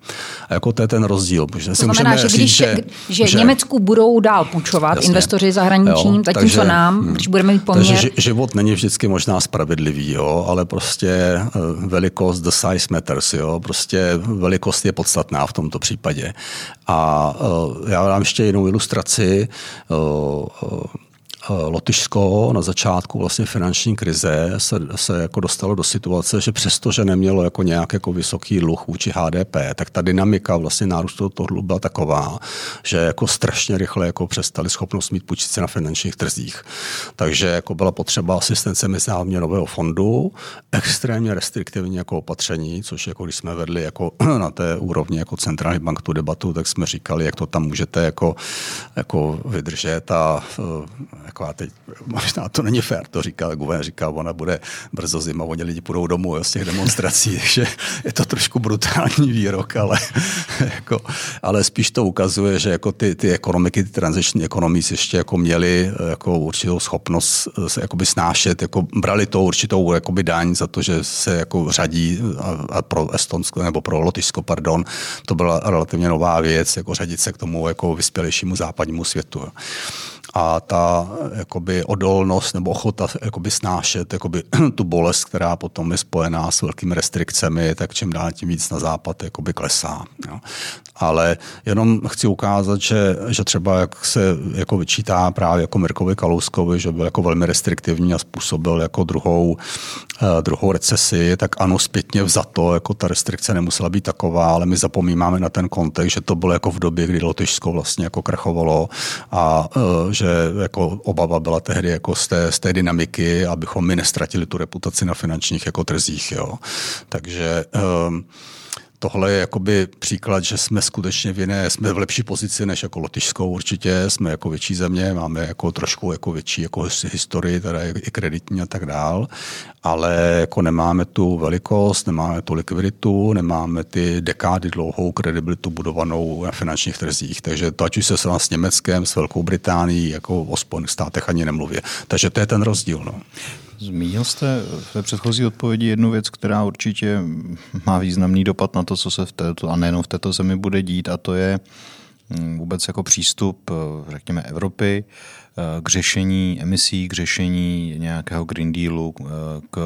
A jako to je ten rozdíl. To si znamená, že když že, že, že Německu budou dál půjčovat jasně, investoři zahraničním, zatímco nám, hm, když budeme mít poměr... Takže život není vždycky možná spravedlivý, jo, ale prostě eh, velikost, the size matters, jo, prostě velikost je podstatná v tomto případě. A uh, já dám ještě jinou ilustraci. Eh, Lotyšsko na začátku vlastně finanční krize se, se jako dostalo do situace, že přestože nemělo jako nějak jako vysoký dluh vůči HDP, tak ta dynamika vlastně nárůstu toho dluhu byla taková, že jako strašně rychle jako přestali schopnost mít půjčit na finančních trzích. Takže jako byla potřeba asistence Mezinárodního fondu, extrémně restriktivní jako opatření, což jako když jsme vedli jako na té úrovni jako centrální bank tu debatu, tak jsme říkali, jak to tam můžete jako, jako vydržet a eh, taková teď, možná to není fér, to říká, guvernér říká, ona bude brzo zima, oni lidi půjdou domů jo, z těch demonstrací, takže je to trošku brutální výrok, ale, jako, ale spíš to ukazuje, že jako ty, ty ekonomiky, ty transiční ekonomii ještě jako měly jako určitou schopnost se jakoby snášet, jako brali to určitou jakoby daň za to, že se jako řadí a, a pro Estonsko nebo pro Lotyšsko, pardon, to byla relativně nová věc, jako řadit se k tomu jako vyspělejšímu západnímu světu a ta jakoby odolnost nebo ochota jakoby snášet jakoby tu bolest, která potom je spojená s velkými restrikcemi, tak čím dál tím víc na západ jakoby klesá. Jo. Ale jenom chci ukázat, že, že třeba jak se jako vyčítá právě jako Mirkovi Kalouskovi, že byl jako velmi restriktivní a způsobil jako druhou, uh, druhou recesi, tak ano, zpětně vzato, jako ta restrikce nemusela být taková, ale my zapomínáme na ten kontext, že to bylo jako v době, kdy Lotyšsko vlastně jako krachovalo a uh, že jako obava byla tehdy jako z té, z té dynamiky, abychom my nestratili tu reputaci na finančních jako trzích. Jo. Takže um, tohle je jakoby příklad, že jsme skutečně v jiné, jsme v lepší pozici než jako Lotyšskou určitě, jsme jako větší země, máme jako trošku jako větší jako historii, teda i kreditní a tak dál, ale jako nemáme tu velikost, nemáme tu likviditu, nemáme ty dekády dlouhou kredibilitu budovanou na finančních trzích, takže to ať už se s Německem, s Velkou Británií, jako o Spojených státech ani nemluvě. Takže to je ten rozdíl. No. Zmínil jste ve předchozí odpovědi jednu věc, která určitě má významný dopad na to, co se v této a nejenom v této zemi bude dít, a to je mm, vůbec jako přístup, řekněme, Evropy eh, k řešení emisí, k řešení nějakého Green Dealu, eh, k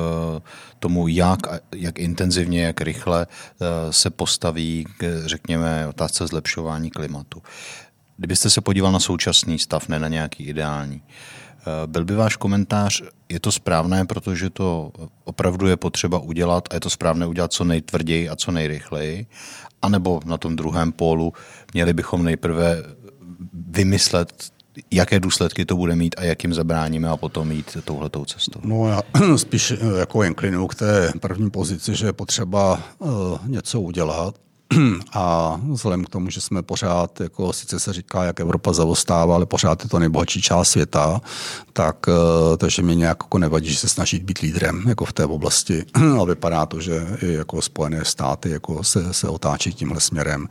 tomu, jak, jak intenzivně, jak rychle eh, se postaví k, řekněme, otázce zlepšování klimatu. Kdybyste se podíval na současný stav, ne na nějaký ideální, Eh, byl by váš komentář, je to správné, protože to opravdu je potřeba udělat a je to správné udělat co nejtvrději a co nejrychleji, anebo na tom druhém pólu měli bychom nejprve vymyslet, jaké důsledky to bude mít a jak jim zabráníme a potom jít touhletou cestou? No já spíš eh, jako inklinu k té první pozici, že je potřeba uh, něco udělat a vzhledem k tomu, že jsme pořád, jako sice se říká, jak Evropa zavostává, ale pořád je to nejbohatší část světa, tak eh, takže mi nějak jako nevadí, že se snaží být lídrem jako v té oblasti. A vypadá to, že i jako Spojené státy jako se, se otáčí tímhle směrem.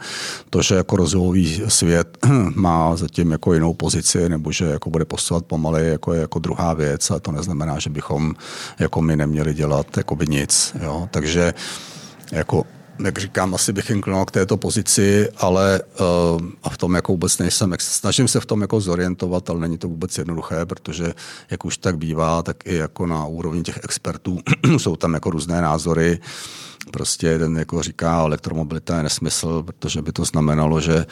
To, že jako rozvojový svět má zatím jako jinou pozici, nebo že jako bude postupovat pomaleji, jako je jako druhá věc, a to neznamená, že bychom jako my neměli dělat jako by nic. Jo? Takže jako jak říkám, asi bych inklinoval k této pozici, ale uh, a v tom jako vůbec nejsem. Snažím se v tom jako zorientovat, ale není to vůbec jednoduché, protože jak už tak bývá, tak i jako na úrovni těch expertů jsou tam jako různé názory. Prostě jeden jako říká, elektromobilita je nesmysl, protože by to znamenalo, že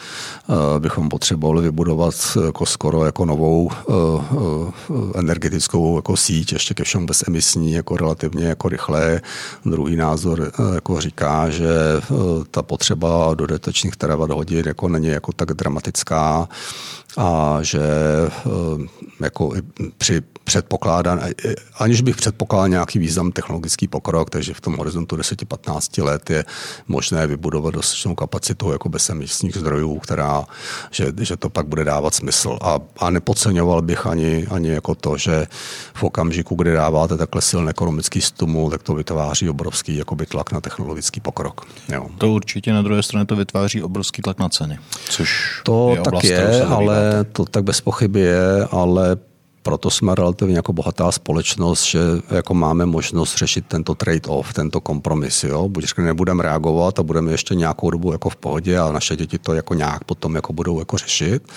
uh, bychom potřebovali vybudovat jako skoro jako novou uh, energetickou jako síť, ještě ke všem bezemisní, jako relativně jako rychlé. Druhý názor jako říká, že ta potřeba dodatečných terawatt hodin jako není jako tak dramatická a že jako při předpokládán, aniž bych předpokládal nějaký význam technologický pokrok, takže v tom horizontu 10-15 let je možné vybudovat dostatečnou kapacitu jako bezemisních zdrojů, která, že, že to pak bude dávat smysl. A, a nepodceňoval bych ani, ani jako to, že v okamžiku, kdy dáváte takhle silný ekonomický stimul, tak to vytváří obrovský jakoby, tlak na technologický pokrok. Jo. To určitě na druhé straně to vytváří obrovský tlak na ceny. Což to je tak je, ale to tak bez pochyby je, ale proto jsme relativně jako bohatá společnost, že jako máme možnost řešit tento trade-off, tento kompromis. Jo? Buď nebudeme reagovat a budeme ještě nějakou dobu jako v pohodě a naše děti to jako nějak potom jako budou jako řešit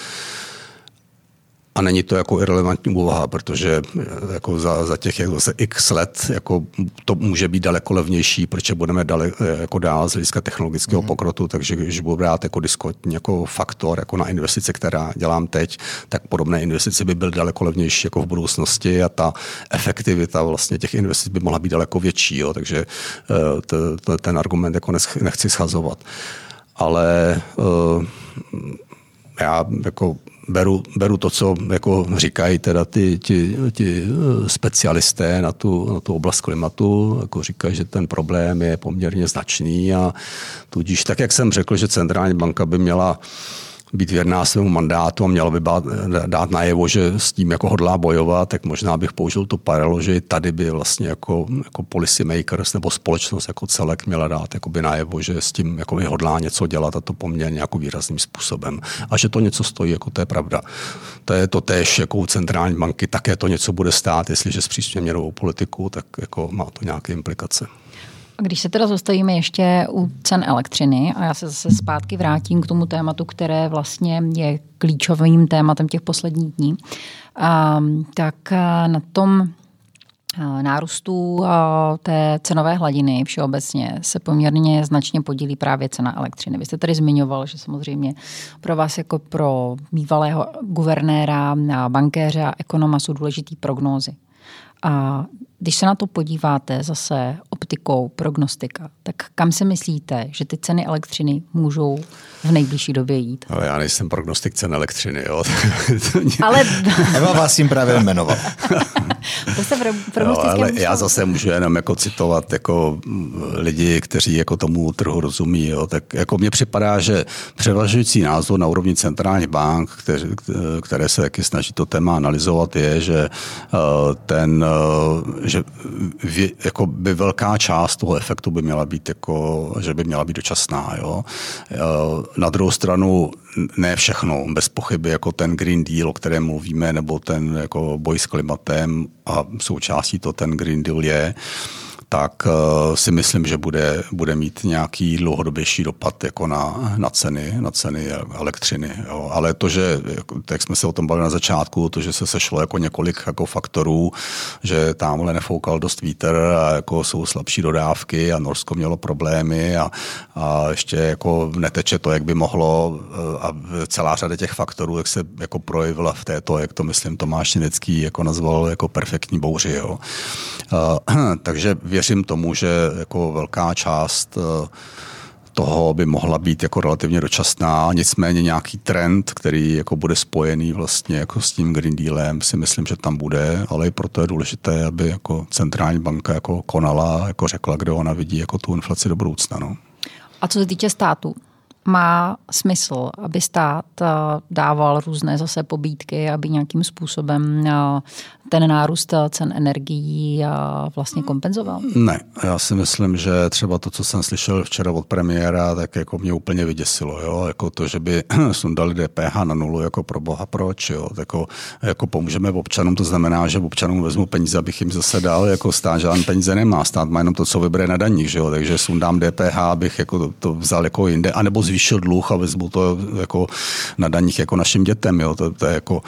a není to jako irrelevantní úvaha, protože eh, jako za, za těch jako zase x let jako to může být daleko levnější, protože budeme dale, eh, jako dál z hlediska technologického mm. pokrotu, takže když budu brát jako diskotní jako faktor jako na investice, která dělám teď, tak podobné investice by byly daleko levnější jako v budoucnosti a ta efektivita vlastně těch investic by mohla být daleko větší, jo, takže eh, ten argument jako nechci schazovat. Ale já jako beru, beru to, co jako říkají teda ty, ti, ti eh, specialisté na tu, na tu oblast klimatu, jako říkají, že ten problém je poměrně značný a tudíž tak, jak jsem řekl, že centrální banka by měla být věrná svému mandátu a měla by bát, dát najevo, že s tím jako hodlá bojovat, tak možná bych použil tu paralelu, že tady by vlastně jako, jako policy makers nebo společnost jako celek měla dát najevo, že s tím jako hodlá něco dělat a to poměrně jako výrazným způsobem. A že to něco stojí, jako to je pravda. To je to též jako u centrální banky, také to něco bude stát, jestliže zpřísně měnovou politiku, tak jako má to nějaké implikace. Když se teda zastavíme ještě u cen elektřiny a já se zase zpátky vrátím k tomu tématu, které vlastně je klíčovým tématem těch posledních dní, tak na tom nárůstu té cenové hladiny všeobecně se poměrně značně podílí právě cena elektřiny. Vy jste tady zmiňoval, že samozřejmě pro vás jako pro bývalého guvernéra, bankéře a ekonoma jsou důležitý prognózy. A když se na to podíváte zase optikou prognostika, tak kam se myslíte, že ty ceny elektřiny můžou v nejbližší době jít? Ale já nejsem prognostik cen elektřiny, jo. ale... Eva vás jim právě jmenoval. to se no, ale já zase můžu jenom jako citovat jako lidi, kteří jako tomu trhu rozumí. Jo. Tak jako mně připadá, že převažující názor na úrovni centrálních bank, které, které se taky snaží to téma analyzovat, je, že eh, ten, že jako by velká část toho efektu by měla být jako, že by měla být dočasná. Jo. Eh, na druhou stranu ne všechno, bez pochyby, jako ten Green Deal, o kterém mluvíme, nebo ten jako boj s klimatem a součástí to ten Green Deal je, tak eh, si myslím, že bude, bude mít nějaký dlouhodobější dopad jako na, na, ceny, na ceny elektřiny. Jo. Ale to, že, jak jsme se o tom bavili na začátku, to, že se sešlo jako několik jako faktorů, že tamhle nefoukal dost vítr a jako jsou slabší dodávky a Norsko mělo problémy a, a ještě jako neteče to, jak by mohlo eh, a celá řada těch faktorů, jak se jako projevila v této, jak to myslím Tomáš Něnecký jako nazval jako perfektní bouři. Jo. Uh, takže věřím tomu, že jako velká část eh, toho by mohla být jako relativně dočasná, nicméně nějaký trend, který jako bude spojený vlastně jako s tím Green Dealem, si myslím, že tam bude, ale i proto je důležité, aby jako centrální banka jako konala, jako řekla, kde ona vidí jako tu inflaci do budoucna. No. A co se týče státu, má smysl, aby stát eh, dával různé zase pobídky, aby nějakým způsobem eh, ten nárůst cen energií vlastně kompenzoval? Ne, já si myslím, že třeba to, co jsem slyšel včera od premiéra, tak jako mě úplně vyděsilo, jo? jako to, že by sundali DPH na nulu, jako pro boha proč, jo? Jako, jako pomůžeme občanům, to znamená, že občanům vezmu peníze, abych jim zase dal, jako stát žádný peníze nemá, stát má jenom to, co vybere na daních, že jo? takže sundám DPH, abych jako to, to vzal jako jinde, anebo zvýšil dluh a vezmu to jako na daních jako našim dětem, jo? To, to je jako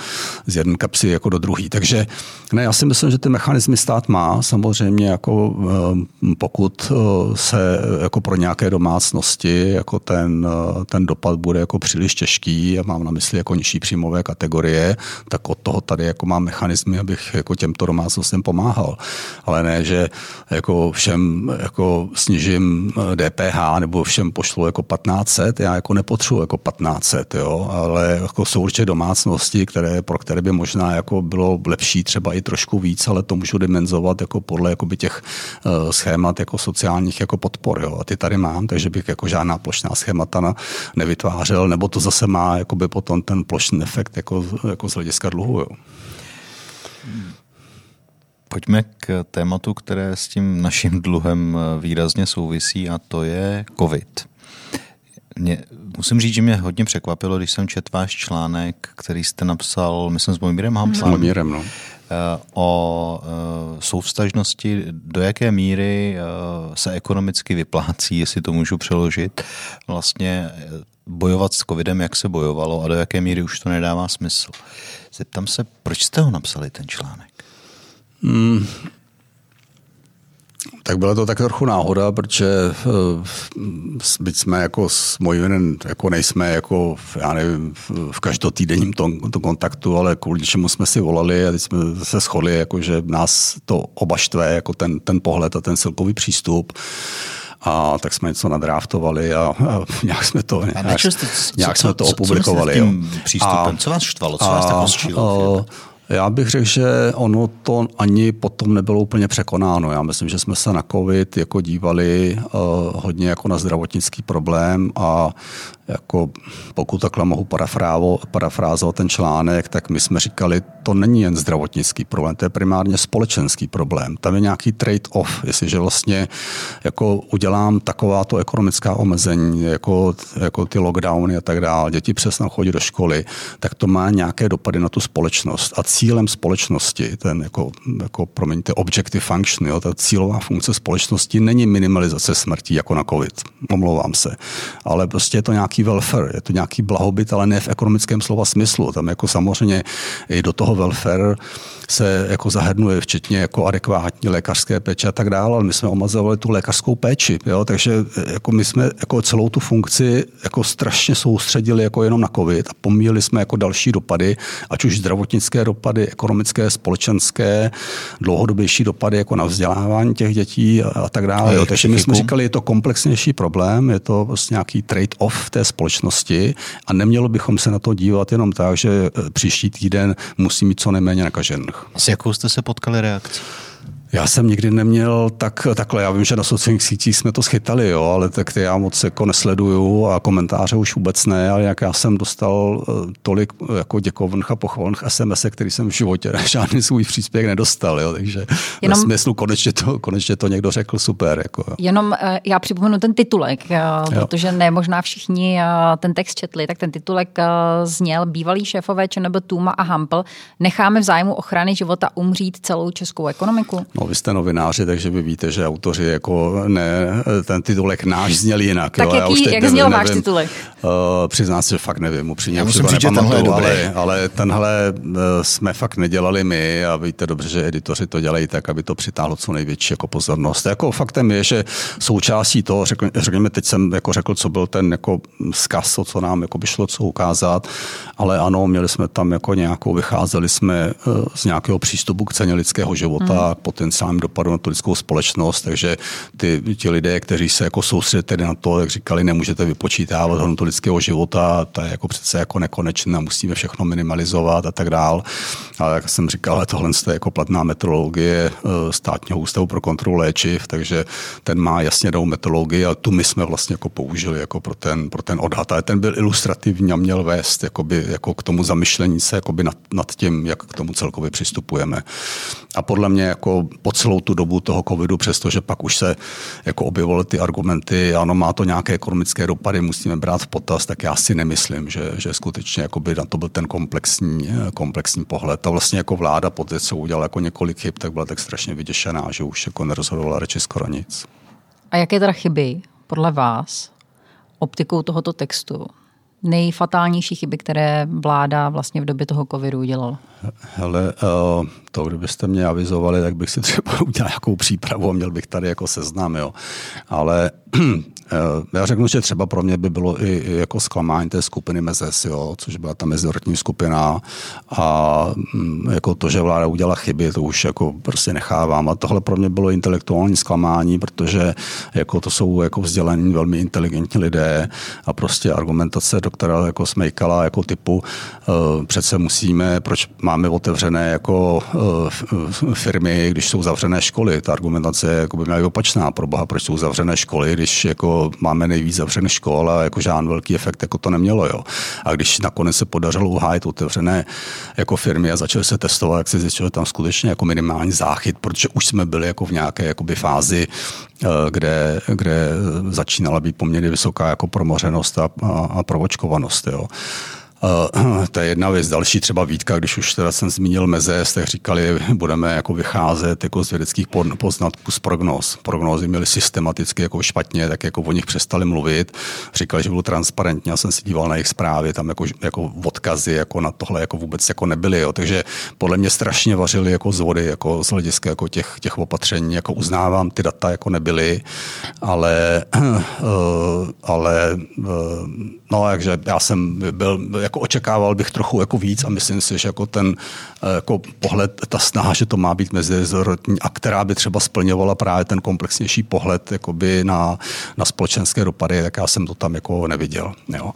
z jedné kapsy jako do druhé. Takže ne, já si myslím, že ty mechanismy stát má. Samozřejmě jako eh, pokud eh, se jako pro nějaké domácnosti jako ten, eh, ten dopad bude jako příliš těžký, a mám na mysli jako nižší příjmové kategorie, tak od toho tady jako mám mechanismy, abych jako těmto domácnostem pomáhal. Ale ne, že jako všem jako snížím DPH nebo všem pošlu jako 1500, já jako nepotřebuji jako 1500, jo, ale jako jsou určitě domácnosti, které, pro které by možná jako bylo lepší třeba i trošku víc, ale to můžu dimenzovat jako podle jakoby těch uh, schémat jako sociálních jako podpor. Jo. A ty tady mám, takže bych jako žádná plošná schémata na, nevytvářel, nebo to zase má jakoby potom ten plošný efekt jako, jako z hlediska dluhu. Jo. Pojďme k tématu, které s tím naším dluhem eh, výrazně souvisí a to je COVID. Mě, musím říct, že mě hodně překvapilo, když jsem četl váš článek, který jste napsal, myslím, s Mojmírem Hamplanem. S Mojmírem, no. Eh, o eh, souvstažnosti, do jaké míry eh, se ekonomicky vyplácí, jestli to můžu přeložit, vlastně bojovat s covidem, jak se bojovalo a do jaké míry už to nedává smysl. Zeptám se, proč jste ho napsali, ten článek? Hmm, tak byla to tak trochu náhoda, protože eh, byť jsme jako s Mojvinem, jako nejsme jako, já nevím, v každotýdenním to, to kontaktu, ale kvůli čemu jsme si volali a teď jsme se shodli, jako že nás to oba štve, jako ten, ten pohled a ten silkový přístup a tak jsme něco nadráftovali a, a nějak jsme to, nějak, jste, nějak co, jsme to co, opublikovali. Co, co tím přístupem? A, co vás štvalo? Co vás tak rozčilo? Já bych řekl, že ono to ani potom nebylo úplně překonáno. Já myslím, že jsme se na COVID jako dívali uh, hodně jako na zdravotnický problém a jako pokud takhle mohu parafrázovat ten článek, tak my jsme říkali, to není jen zdravotnický problém, to je primárně společenský problém. Tam je nějaký trade-off, jestliže vlastně jako udělám takováto ekonomická omezení, jako, jako ty lockdowny a tak dále, děti přesnou chodí do školy, tak to má nějaké dopady na tu společnost. A cílem společnosti, ten jako, jako promiňte, objective function, jo, ta cílová funkce společnosti není minimalizace smrtí jako na COVID. Omlouvám se. Ale prostě je to nějaký nějaký welfare, je to nějaký blahobyt, ale ne v ekonomickém slova smyslu. Tam jako samozřejmě i do toho welfare se jako zahrnuje včetně jako adekvátní lékařské péče a tak dále, ale my jsme omazovali tu lékařskou péči, jo? takže jako my jsme jako celou tu funkci jako strašně soustředili jako jenom na covid a pomíjeli jsme jako další dopady, ať už zdravotnické dopady, ekonomické, společenské, dlouhodobější dopady jako na vzdělávání těch dětí a, a tak dále. Jo? Takže my jsme říkali, je to komplexnější problém, je to vlastně nějaký trade-off v společnosti a nemělo bychom se na to dívat jenom tak, že příští týden musí mít co nejméně nakažených. S jakou jste se potkali reakcí? Já jsem nikdy neměl tak, takhle, já vím, že na sociálních sítích jsme to schytali, jo, ale tak ty já moc jako nesleduju a komentáře už vůbec ne, ale jak já jsem dostal eh, tolik jako děkovných a pochvalných SMS, který jsem v životě žádný svůj příspěvek nedostal, jo, takže Jenom... ve smyslu konečně to, konečně to někdo řekl super. Jako, jo. Jenom eh, já připomenu ten titulek, eh, jo. protože ne možná všichni ten text četli, tak ten titulek zněl bývalý šéfové ČNB Tuma a Hampel necháme v zájmu ochrany života umřít celou českou ekonomiku? No, vy jste novináři, takže vy víte, že autoři jako ne, ten titulek náš zněl jinak. Tak jo, jaký, já už teď jak zněl váš titulek? Uh, přiznám se, že fakt nevím, upřímně. Já musím říct, že tenhle je dobrý. Ale, ale tenhle uh, jsme fakt nedělali my a víte dobře, že editoři to dělají tak, aby to přitáhlo co největší jako pozornost. Jako faktem je, že součástí toho, řekněme, teď jsem jako řekl, co byl ten jako zkaz, co nám jako by šlo co ukázat, ale ano, měli jsme tam jako nějakou, vycházeli jsme uh, z nějakého přístupu k ceně lidského života, hmm. k potenciálním dopadu na tu lidskou společnost, takže ty, ti lidé, kteří se jako soustředili na to, jak říkali, nemůžete vypočítávat hodnotu lidského života, to je jako přece jako nekonečné, musíme všechno minimalizovat a tak dál. Ale jak jsem říkal, tohle je jako platná metodologie eh, státního ústavu pro kontrolu léčiv, takže ten má jasně danou metodologii a tu my jsme vlastně jako použili jako pro ten, pro ten odhad. Ale ten byl ilustrativní a měl vést jakoby, jako k tomu zamyšlení se jakoby nad, nad tím, jak k tomu celkově přistupujeme. A podle mě jako po celou tu dobu toho covidu, přestože pak už se jako objevovaly ty argumenty, ano, má to nějaké ekonomické dopady, musíme brát v potaz, tak já si nemyslím, že, že skutečně by na to byl ten komplexní, komplexní pohled. A vlastně jako vláda po té, co udělala jako několik chyb, tak byla tak strašně vyděšená, že už jako nerozhodovala radši skoro nic. A jaké teda chyby podle vás optikou tohoto textu nejfatálnější chyby, které vláda vlastně v době toho covidu udělala? Hele, uh, to, kdybyste mě avizovali, tak bych si třeba udělal nějakou přípravu a měl bych tady jako seznam, jo. Ale Eh, já řeknu, že třeba pro mě by bylo i, jako zklamání té skupiny Mezes, jo, což byla ta mezortní skupina a mm, jako to, že vláda udělala chyby, to už jako prostě nechávám. A tohle pro mě bylo intelektuální zklamání, protože jako to jsou jako vzdělaní, velmi inteligentní lidé a prostě argumentace doktora jako Smejkala jako typu uh, přece musíme, proč máme otevřené jako uh, firmy, když jsou zavřené školy. Ta argumentace jako by měla opačná. Pro boha, proč jsou zavřené školy, když jako máme nejvíc zavřených škol a jako žádný velký efekt jako to nemělo. Jo. A když nakonec se podařilo uhájit otevřené jako firmy a začaly se testovat, jak se zjistilo, tam skutečně jako minimální záchyt, protože už jsme byli jako v nějaké jakoby fázi, eh, kde, kde začínala být poměrně vysoká jako promořenost a, a, a provočkovanost. Jo. Uh, to je jedna věc. Další třeba výtka, když už teda jsem zmínil meze, tak říkali, budeme jako vycházet jako z vědeckých poznatků z prognóz. Prognózy měly systematicky jako špatně, tak jako o nich přestali mluvit. Říkali, že bylo transparentní, já jsem si díval na jejich zprávy, tam jako, jako odkazy jako na tohle jako vůbec jako nebyly. Jo. Takže podle mě strašně vařili jako z vody, jako z hlediska jako těch, těch opatření. Jako uznávám, ty data jako nebyly, ale, uh, ale uh, no, takže já jsem byl jako jako očekával bych trochu jako víc a myslím si, že jako ten eh, jako pohled, ta snaha, že to má být mezirezortní a která by třeba splňovala právě ten komplexnější pohled jakoby na, na společenské dopady, tak já jsem to tam jako neviděl. Jo.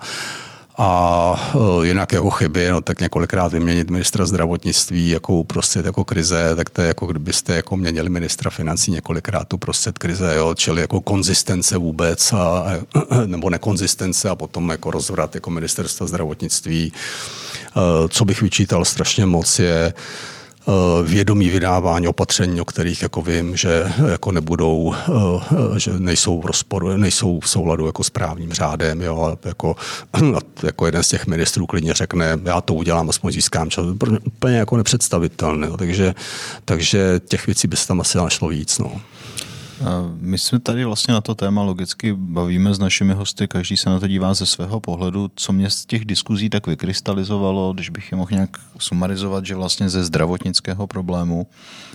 A e, jinak jako chyby, no tak několikrát vyměnit ministra zdravotnictví jako uprostřed jako krize, tak to je jako kdybyste jako měnili ministra financí několikrát uprostřed krize, jo, čili jako konzistence vůbec, a, nebo nekonzistence a potom jako rozvrat jako ministerstva zdravotnictví. E, co bych vyčítal strašně moc je, vědomí vydávání opatření, o kterých jako vím, že jako nebudou, eh, že nejsou v rozporu, nejsou v souladu jako s právním řádem, jo, jako, jako jeden z těch ministrů klidně řekne, já to udělám, aspoň získám čas, úplně jako nepředstavitelné, takže, takže těch věcí by se tam asi našlo víc, no. My jsme tady vlastně na to téma logicky bavíme s našimi hosty, každý se na to dívá ze svého pohledu. Co mě z těch diskuzí tak vykrystalizovalo, když bych je mohl nějak sumarizovat, že vlastně ze zdravotnického problému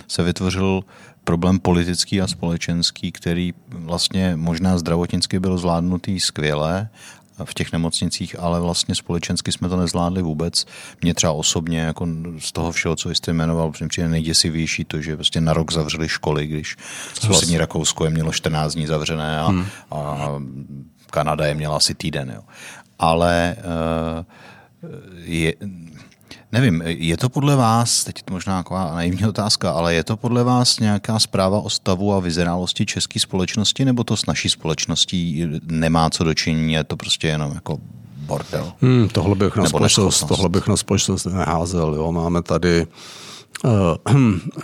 se vytvořil problém politický a společenský, který vlastně možná zdravotnicky byl zvládnutý skvěle, v těch nemocnicích, ale vlastně společensky jsme to nezvládli vůbec. Mě třeba osobně jako z toho všeho, co jste jmenoval, přijde nejděsivější to, že vlastně na rok zavřeli školy, když sousední Rakousko je mělo 14 dní zavřené a, hmm. a Kanada je měla asi týden. Jo. Ale uh, je, Nevím, je to podle vás, teď to možná taková naivní otázka, ale je to podle vás nějaká zpráva o stavu a vyzrálosti české společnosti, nebo to s naší společností nemá co dočinění, je to prostě jenom jako bordel? Hmm, tohle, bych na společnost, tohle bych na společnost neházel. Jo. Máme tady uh,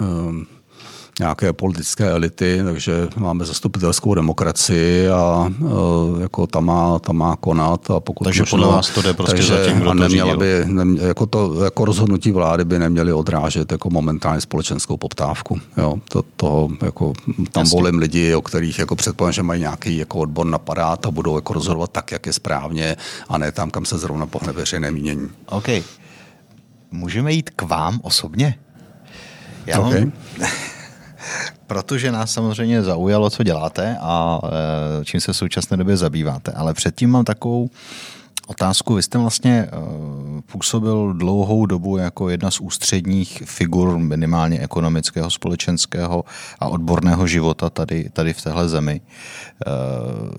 uh, nějaké politické elity, takže máme zastupitelskou demokracii a uh, jako ta má, ta má konat. A pokud takže možno, podle vás to jde prostě takže, za tím, kdo a neměla to by, ne, jako, to, jako rozhodnutí vlády by neměly odrážet jako momentálně společenskou poptávku. Jo, to, to, jako, tam Jasně. volím lidi, o kterých jako předpokládám, že mají nějaký jako odbor napadát a budou jako rozhodovat tak, jak je správně a ne tam, kam se zrovna pohne veřejné mínění. OK. Můžeme jít k vám osobně? Já okay. mám... Protože nás samozřejmě zaujalo, co děláte a e, čím se v současné době zabýváte. Ale předtím mám takovou otázku. Vy jste vlastně e, působil dlouhou dobu jako jedna z ústředních figur minimálně ekonomického, společenského a odborného života tady, tady v téhle zemi. E,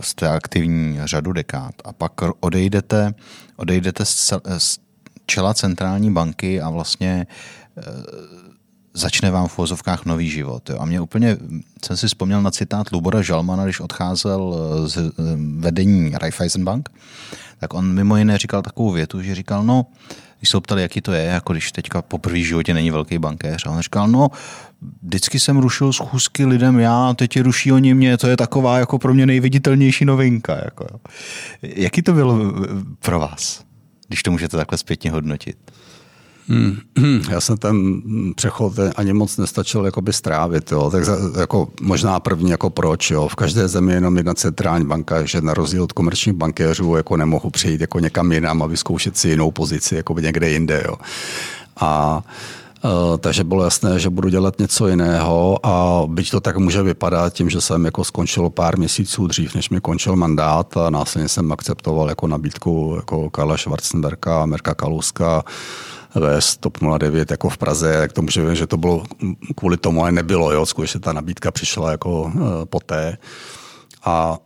jste aktivní řadu dekád a pak odejdete, odejdete z čela centrální banky a vlastně začne vám v vozovkách nový život. Jo. A mě úplně, jsem si vzpomněl na citát Lubora Žalmana, když odcházel z eh, vedení Raiffeisenbank, tak on mimo jiné říkal takovou větu, že říkal, no, když se ptali, jaký to je, jako když teďka po první životě není velký bankéř. A on říkal, no, vždycky jsem rušil schůzky lidem já, teď je ruší oni mě, to je taková jako pro mě nejviditelnější novinka. Jako. Jaký to bylo pro vás, když to můžete takhle zpětně hodnotit? Hmm. Já jsem ten přechod ani moc nestačil jakoby strávit. Jo. Tak jako možná první jako proč. Jo. V každé zemi je jenom jedna centrální banka, že na rozdíl od komerčních bankéřů jako nemohu přijít jako někam jinam a vyzkoušet si jinou pozici jako někde jinde. Jo. A Uh, takže bylo jasné, že budu dělat něco jiného a byť to tak může vypadat tím, že jsem jako skončil pár měsíců dřív, než mi končil mandát a následně jsem akceptoval jako nabídku jako Karla Schwarzenberga, Merka Kaluska, vést TOP 09 jako v Praze, jak to může že to bylo kvůli tomu, ale nebylo, jo, skutečně ta nabídka přišla jako uh, poté. A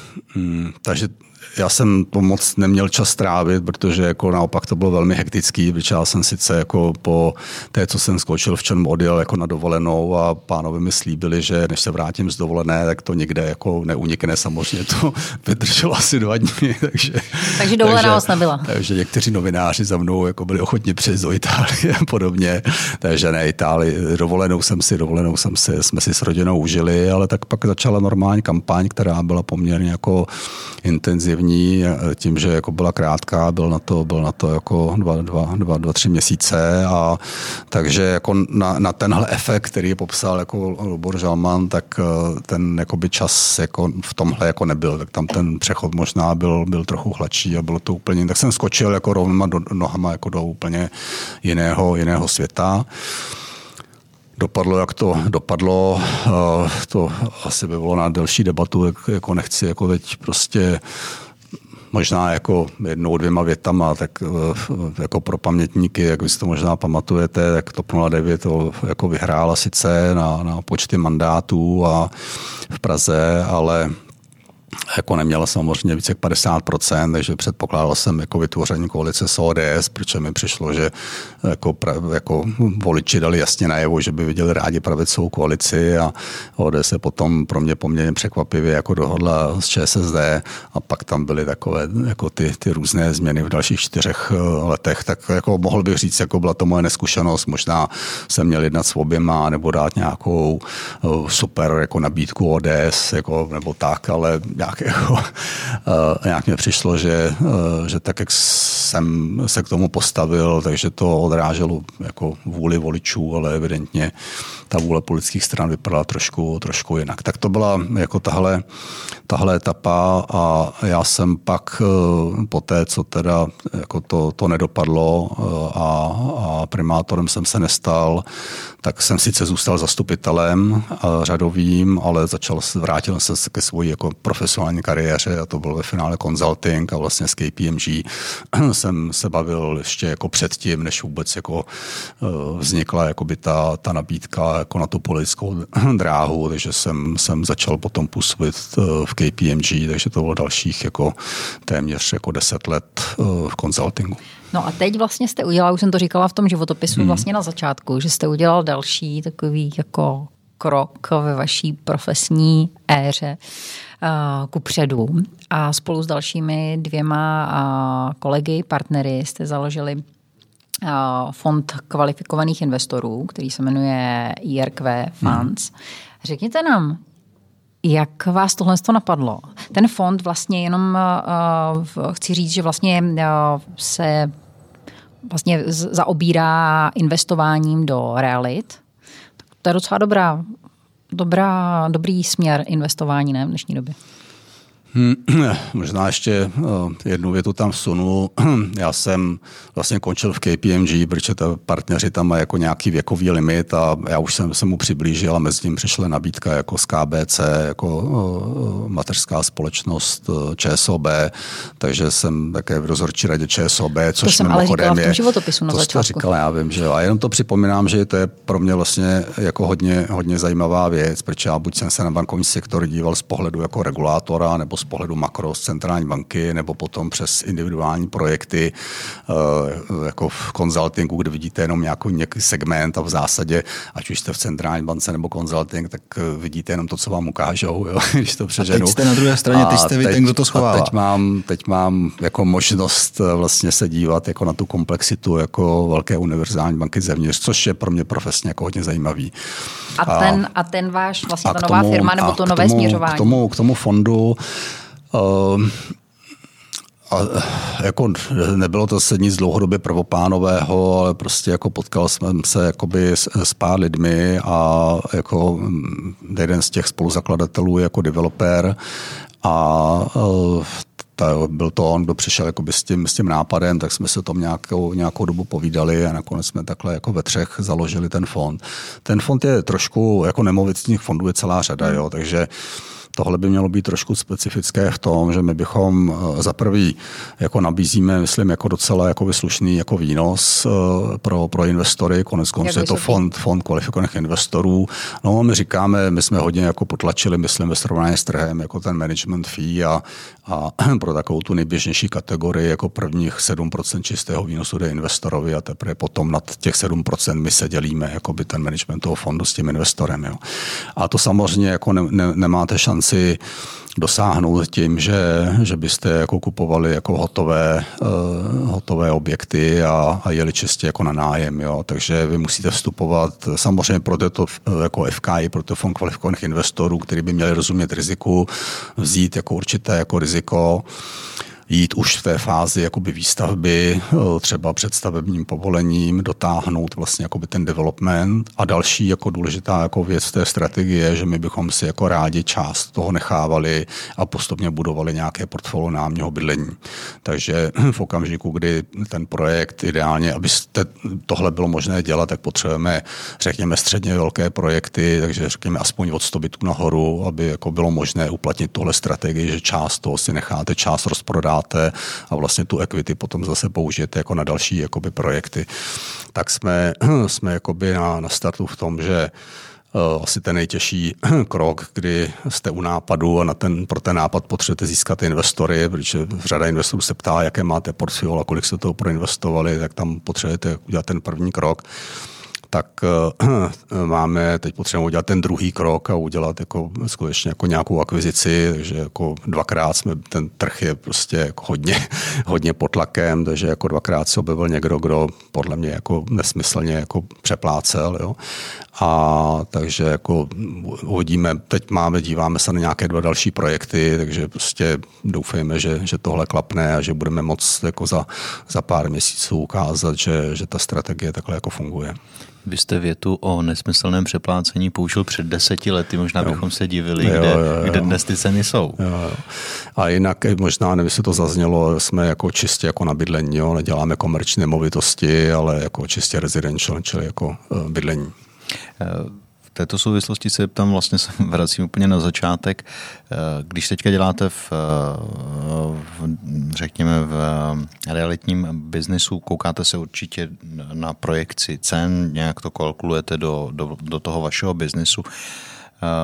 takže já jsem to moc neměl čas strávit, protože jako naopak to bylo velmi hektický, protože já jsem sice jako po té, co jsem skočil v čem odjel jako na dovolenou a pánovi mi slíbili, že než se vrátím z dovolené, tak to nikde jako neunikne. Samozřejmě to vydrželo asi dva dny. Takže, takže dovolená vás nebyla. Takže někteří novináři za mnou jako byli ochotni přijet do Itálie a podobně. Takže ne Itálii, dovolenou jsem si, dovolenou jsem si, jsme si s rodinou užili, ale tak pak začala normální kampaň, která byla poměrně jako intenzivní první, tím, že jako byla krátká, byl na to, byl na to jako dva, dva, dva, dva tři měsíce a takže jako na, na tenhle efekt, který popsal jako Lubor Žalman, tak eh, ten jakoby čas jako v tomhle jako nebyl, tak tam ten přechod možná byl, byl trochu hladší a bylo to úplně, tak jsem skočil jako rovnoma do, nohama jako do úplně jiného, jiného světa dopadlo, jak to dopadlo. To asi by bylo na delší debatu, jako nechci jako teď prostě možná jako jednou, dvěma větama, tak eh, jako pro pamětníky, jak vy si to možná pamatujete, tak TOP 09 to jako vyhrála sice na, na počty mandátů a v Praze, ale jako neměla samozřejmě více jak 50%, takže předpokládal jsem jako vytvoření koalice s ODS, protože mi přišlo, že jako, jako voliči dali jasně najevo, že by viděli rádi pravicovou koalici a ODS se potom pro mě poměrně překvapivě jako dohodla s ČSSD a pak tam byly takové jako ty, ty různé změny v dalších čtyřech eh, letech, tak jako mohl bych říct, jako byla to moje neskušenost, možná jsem měl jednat s oběma nebo dát nějakou eh, super jako nabídku ODS jako, nebo tak, ale nějak jako, nějak mě přišlo, že, že tak, jak jsem se k tomu postavil, takže to odráželo jako vůli voličů, ale evidentně ta vůle politických stran vypadala trošku, trošku jinak. Tak to byla jako tahle, tahle etapa a já jsem pak po té, co teda jako to, to nedopadlo a, a primátorem jsem se nestal, tak jsem sice zůstal zastupitelem řadovým, ale začal, vrátil jsem se ke svojí jako profesionální kariéře a to bylo ve finále consulting a vlastně s KPMG jsem se bavil ještě jako předtím, než vůbec jako eh, vznikla jakoby ta, ta nabídka jako na tu politickou dráhu, takže jsem, jsem začal potom působit eh, v KPMG, takže to bylo dalších jako téměř jako deset let eh, v consultingu. No a teď vlastně jste udělal, už jsem to říkala v tom životopisu hmm. vlastně na začátku, že jste udělal další takový jako krok ve vaší profesní éře uh, ku předu. A spolu s dalšími dvěma uh, kolegy, partnery jste založili uh, fond kvalifikovaných investorů, který se jmenuje IRQ Funds. Hmm. Řekněte nám, jak vás tohle to napadlo? Ten fond vlastně jenom uh, chci říct, že vlastně uh, se vlastně zaobírá investováním do realit. To je docela dobrá, dobrá, dobrý směr investování ne, v dnešní době. Hmm, možná ještě eh, jednu větu tam vsunu. Já jsem vlastně končil v KPMG, protože ta partneři tam mají jako nějaký věkový limit a já už jsem se mu přiblížil a mezi tím přišla nabídka jako z KBC, jako eh, mateřská společnost eh, ČSOB, takže jsem také v rozhodčí radě ČSOB, což to jsem ale říkala v tom životopisu na to začátku. říkala, já vím, že jo. A jenom to připomínám, že to je pro mě vlastně jako hodně, hodně zajímavá věc, protože já buď jsem se na bankovní sektor díval z pohledu jako regulátora nebo z pohledu makro z centrální banky nebo potom přes individuální projekty eh, jako v konzultingu, kde vidíte jenom nějaký, nějaký segment a v zásadě, ať už jste v centrální bance nebo konzulting, tak eh, vidíte jenom to, co vám ukážou, jo, když to přeženu. A teď jste na druhé straně, teď jste vy ten, kdo to schovává. teď mám, teď mám jako možnost eh, vlastně se dívat jako na tu komplexitu jako velké univerzální banky zevnitř, což je pro mě profesně jako hodně zajímavý. A ten, a ten váš vlastně ta nová tomu, firma nebo to nové tomu, směřování? K tomu, k tomu fondu a jako nebylo to se nic dlouhodobě prvopánového, ale prostě jako potkal jsem se jakoby s, s pár lidmi a jako mm, jeden z těch spoluzakladatelů jako developer a eh, ta, byl to on, kdo přišel s, tím, s tím nápadem, tak jsme se tom nějakou, nějakou dobu povídali a nakonec jsme takhle jako ve třech založili ten fond. Ten fond je trošku, jako nemovitých fondů je celá řada, jo, takže Tohle by mělo být trošku specifické v tom, že my bychom eh, za prvý jako nabízíme, myslím, jako docela jako vyslušný jako výnos eh, pro, pro investory. Konec konců je to fond, fond kvalifikovaných investorů. No, my říkáme, my jsme hodně jako potlačili, myslím, ve srovnání s trhem, jako ten management fee a, a pro takovou tu nejběžnější kategorii jako prvních 7% čistého výnosu jde investorovi a teprve potom nad těch 7% my se dělíme jako by ten management toho fondu s tím investorem. Jo. A to samozřejmě jako ne, ne, nemáte šanci dosáhnout tím, že, že byste jako kupovali jako hotové, uh, hotové objekty a, a jeli čistě jako na nájem. Jo. Takže vy musíte vstupovat samozřejmě pro to jako FKI, pro to fond kvalifikovaných investorů, který by měli rozumět riziku, vzít jako určité jako riziko jít už v té fázi jakoby výstavby, eh, třeba před stavebním povolením, dotáhnout vlastně jakoby ten development a další jako důležitá jako věc té strategie, že my bychom si jako rádi část toho nechávali a postupně budovali nějaké portfolio námního bydlení. Takže v okamžiku, kdy ten projekt ideálně, aby tohle bylo možné dělat, tak potřebujeme, řekněme, středně velké projekty, takže řekněme aspoň od 100 bytů nahoru, aby jako bylo možné uplatnit tohle strategii, že část toho si necháte, část rozprodáte máte a vlastně tu equity potom zase použijete jako na další jakoby projekty. Tak jsme, jsme jakoby na, na startu v tom, že uh, asi ten nejtěžší krok, kdy jste u nápadu a na ten, pro ten nápad potřebujete získat investory, protože řada investorů se ptá, jaké máte portfolio a kolik se toho proinvestovali, tak tam potřebujete udělat ten první krok tak uh, máme, teď potřebujeme udělat ten druhý krok a udělat jako skutečně jako nějakou akvizici, takže jako dvakrát jsme, ten trh je prostě jako hodně, hodně pod tlakem, takže jako dvakrát se objevil někdo, kdo podle mě jako nesmyslně jako přeplácel, jo. A takže jako uvidíme, teď máme, díváme se na nějaké dva další projekty, takže prostě doufejme, že, že tohle klapne a že budeme moc jako za, za pár měsíců ukázat, že, že ta strategie takhle jako funguje. Vy jste větu o nesmyslném přeplácení použil před deseti lety, možná jo. bychom se divili, jo, kde, jo, jo. kde dnes ty ceny jsou. Jo, jo. A jinak možná, nevím, jestli to zaznělo, jsme jako čistě jako na bydlení, jo? neděláme komerční nemovitosti, ale jako čistě residential, čili jako uh, bydlení. V této souvislosti se tam vlastně se vracím úplně na začátek. Když teďka děláte v, v řekněme, v realitním biznesu, koukáte se určitě na projekci cen, nějak to kalkulujete do, do, do toho vašeho biznesu.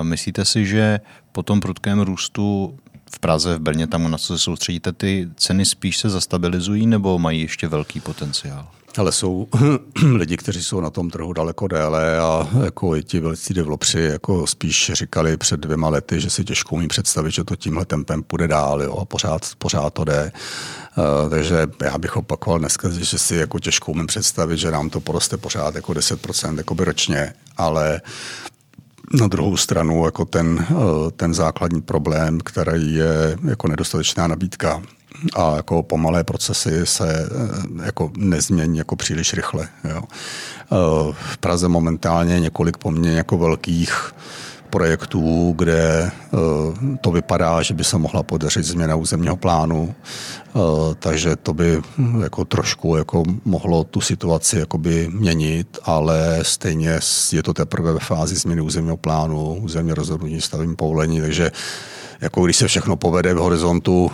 Myslíte si, že po tom prudkém růstu v Praze, v Brně, tam na co se soustředíte, ty ceny spíš se zastabilizují nebo mají ještě velký potenciál? Ale jsou lidi, kteří jsou na tom trhu daleko déle a jako i ti velcí developři jako spíš říkali před dvěma lety, že si těžko umí představit, že to tímhle tempem půjde dál jo, a pořád, pořád to jde. Uh, takže já bych opakoval dneska, že si jako těžko umím představit, že nám to poroste pořád jako 10% ročně, ale na druhou stranu jako ten, uh, ten základní problém, který je jako nedostatečná nabídka a jako pomalé procesy se eh, jako nezmění jako příliš rychle. Jo. Eh, v Praze momentálně několik poměrně jako velkých projektů, kde eh, to vypadá, že by se mohla podařit změna územního plánu, takže to by hm, jako trošku jako mohlo tu situaci jakoby měnit, ale stejně je to teprve ve fázi změny územního plánu, územně rozhodnutí stavím povolení, takže jako když se všechno povede v horizontu,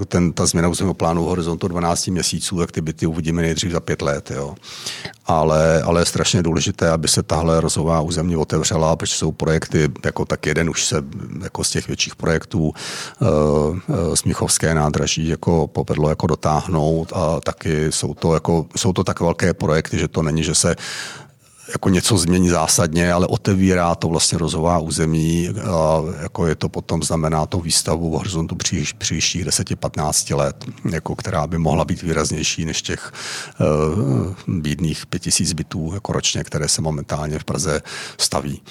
eh, ten, ta změna územního plánu v horizontu 12 měsíců, tak ty byty uvidíme nejdřív za pět let. Jo. Ale, ale je strašně důležité, aby se tahle rozhová území otevřela, protože jsou projekty, jako tak jeden už se jako z těch větších projektů uh, Smíchovské nádraží jako povedlo jako dotáhnout a taky jsou to, jako, jsou to tak velké projekty, že to není, že se jako něco změní zásadně, ale otevírá to vlastně rozhová území jako je to potom znamená to výstavu v horizontu příš, příštích 10-15 let, jako která by mohla být výraznější než těch uh, bídných 5000 bytů jako ročně, které se momentálně v Praze staví.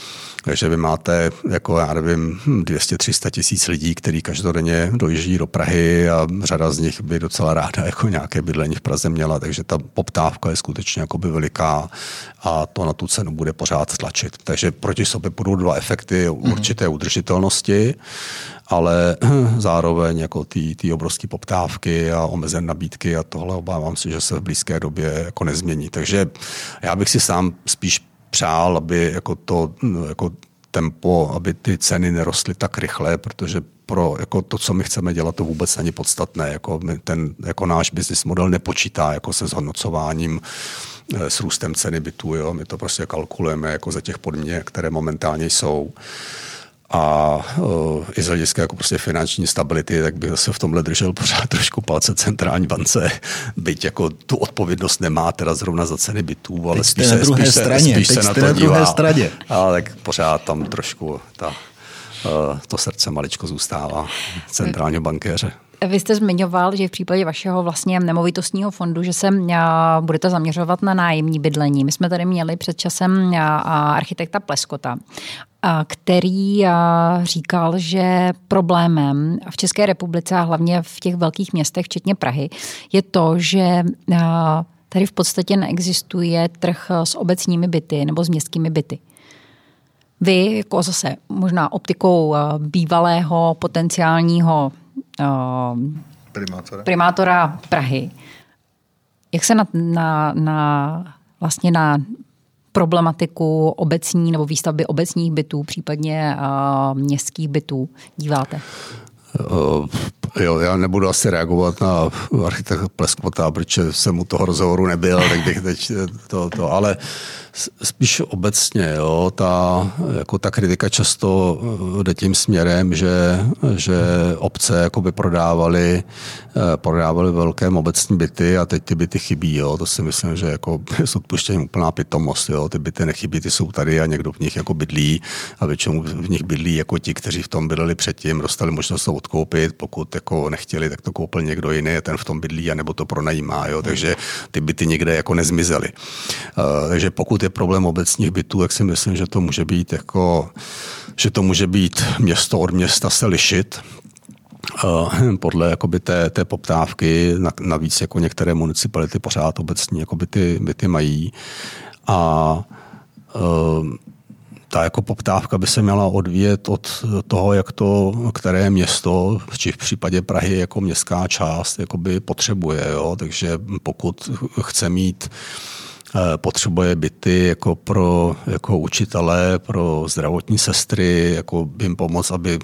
Takže vy máte, jako já nevím, 200-300 tisíc lidí, kteří každodenně dojíždí do Prahy a řada z nich by docela ráda jako nějaké bydlení v Praze měla, takže ta poptávka je skutečně jakoby veliká a to na tu cenu bude pořád tlačit. Takže proti sobě budou dva efekty mhm. určité udržitelnosti, ale zároveň jako ty, ty obrovské poptávky a omezené nabídky a tohle obávám se, že se v blízké době jako nezmění. Takže já bych si sám spíš přál, aby jako to jako tempo, aby ty ceny nerostly tak rychle, protože pro jako to, co my chceme dělat, to vůbec není podstatné. Jako ten, jako náš business model nepočítá jako se zhodnocováním s růstem ceny bytů. Jo? My to prostě kalkulujeme jako za těch podmínek, které momentálně jsou a uh, i z hlediska jako prostě finanční stability, tak bych se v tomhle držel pořád trošku palce centrální bance, byť jako tu odpovědnost nemá teda zrovna za ceny bytů, ale spíš se, spíš straně, spíš se na to na dívá. Straně. Ale tak pořád tam trošku ta, uh, to srdce maličko zůstává centrálního bankéře. Vy jste zmiňoval, že v případě vašeho vlastně nemovitostního fondu, že se budete zaměřovat na nájemní bydlení. My jsme tady měli před časem architekta Pleskota který říkal, že problémem v České republice a hlavně v těch velkých městech, včetně Prahy, je to, že tady v podstatě neexistuje trh s obecními byty nebo s městskými byty. Vy, jako zase možná optikou bývalého potenciálního primátora, primátora Prahy, jak se na, na, na vlastně na problematiku obecní nebo výstavby obecních bytů, případně uh, městských bytů díváte? Jo, já nebudu asi reagovat na architekta Pleskvota, protože jsem u toho rozhovoru nebyl, tak bych teď to, to ale spíš obecně, jo, ta, jako ta kritika často jde tím směrem, že, že obce jakoby prodávaly, prodávaly velké obecní byty a teď ty byty chybí. Jo. To si myslím, že jako s odpuštěním úplná pitomost. Jo. Ty byty nechybí, ty jsou tady a někdo v nich jako bydlí a většinou v nich bydlí jako ti, kteří v tom bydleli předtím, dostali možnost to odkoupit, pokud jako nechtěli, tak to koupil někdo jiný, ten v tom bydlí a nebo to pronajímá. Jo. Takže ty byty někde jako nezmizely. Uh, takže pokud je problém obecních bytů, tak si myslím, že to může být jako, že to může být město od města se lišit, eh, podle jakoby té, té poptávky, navíc jako některé municipality pořád obecně jako byty, byty mají. A uh, ta jako poptávka by se měla odvíjet od toho, jak to, které město, či v případě Prahy jako městská část, jakoby potřebuje. Jo? Takže pokud chce mít Eh, potřebuje byty jako pro jako učitele, pro zdravotní sestry, jako jim pomoct, aby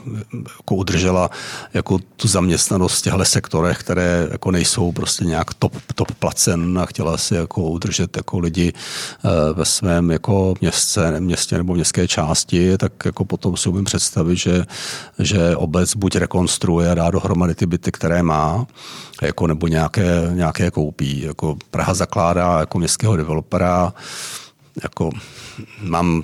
jako udržela jako tu zaměstnanost v těchto sektorech, které jako nejsou prostě nějak top, top placen a chtěla si jako udržet jako lidi eh, ve svém jako městce, městě nebo městské části, tak jako potom si umím představit, že, že obec buď rekonstruuje a dá dohromady ty byty, které má, jako, nebo nějaké, nějaké koupí. Jako Praha zakládá jako městského developera, jako mám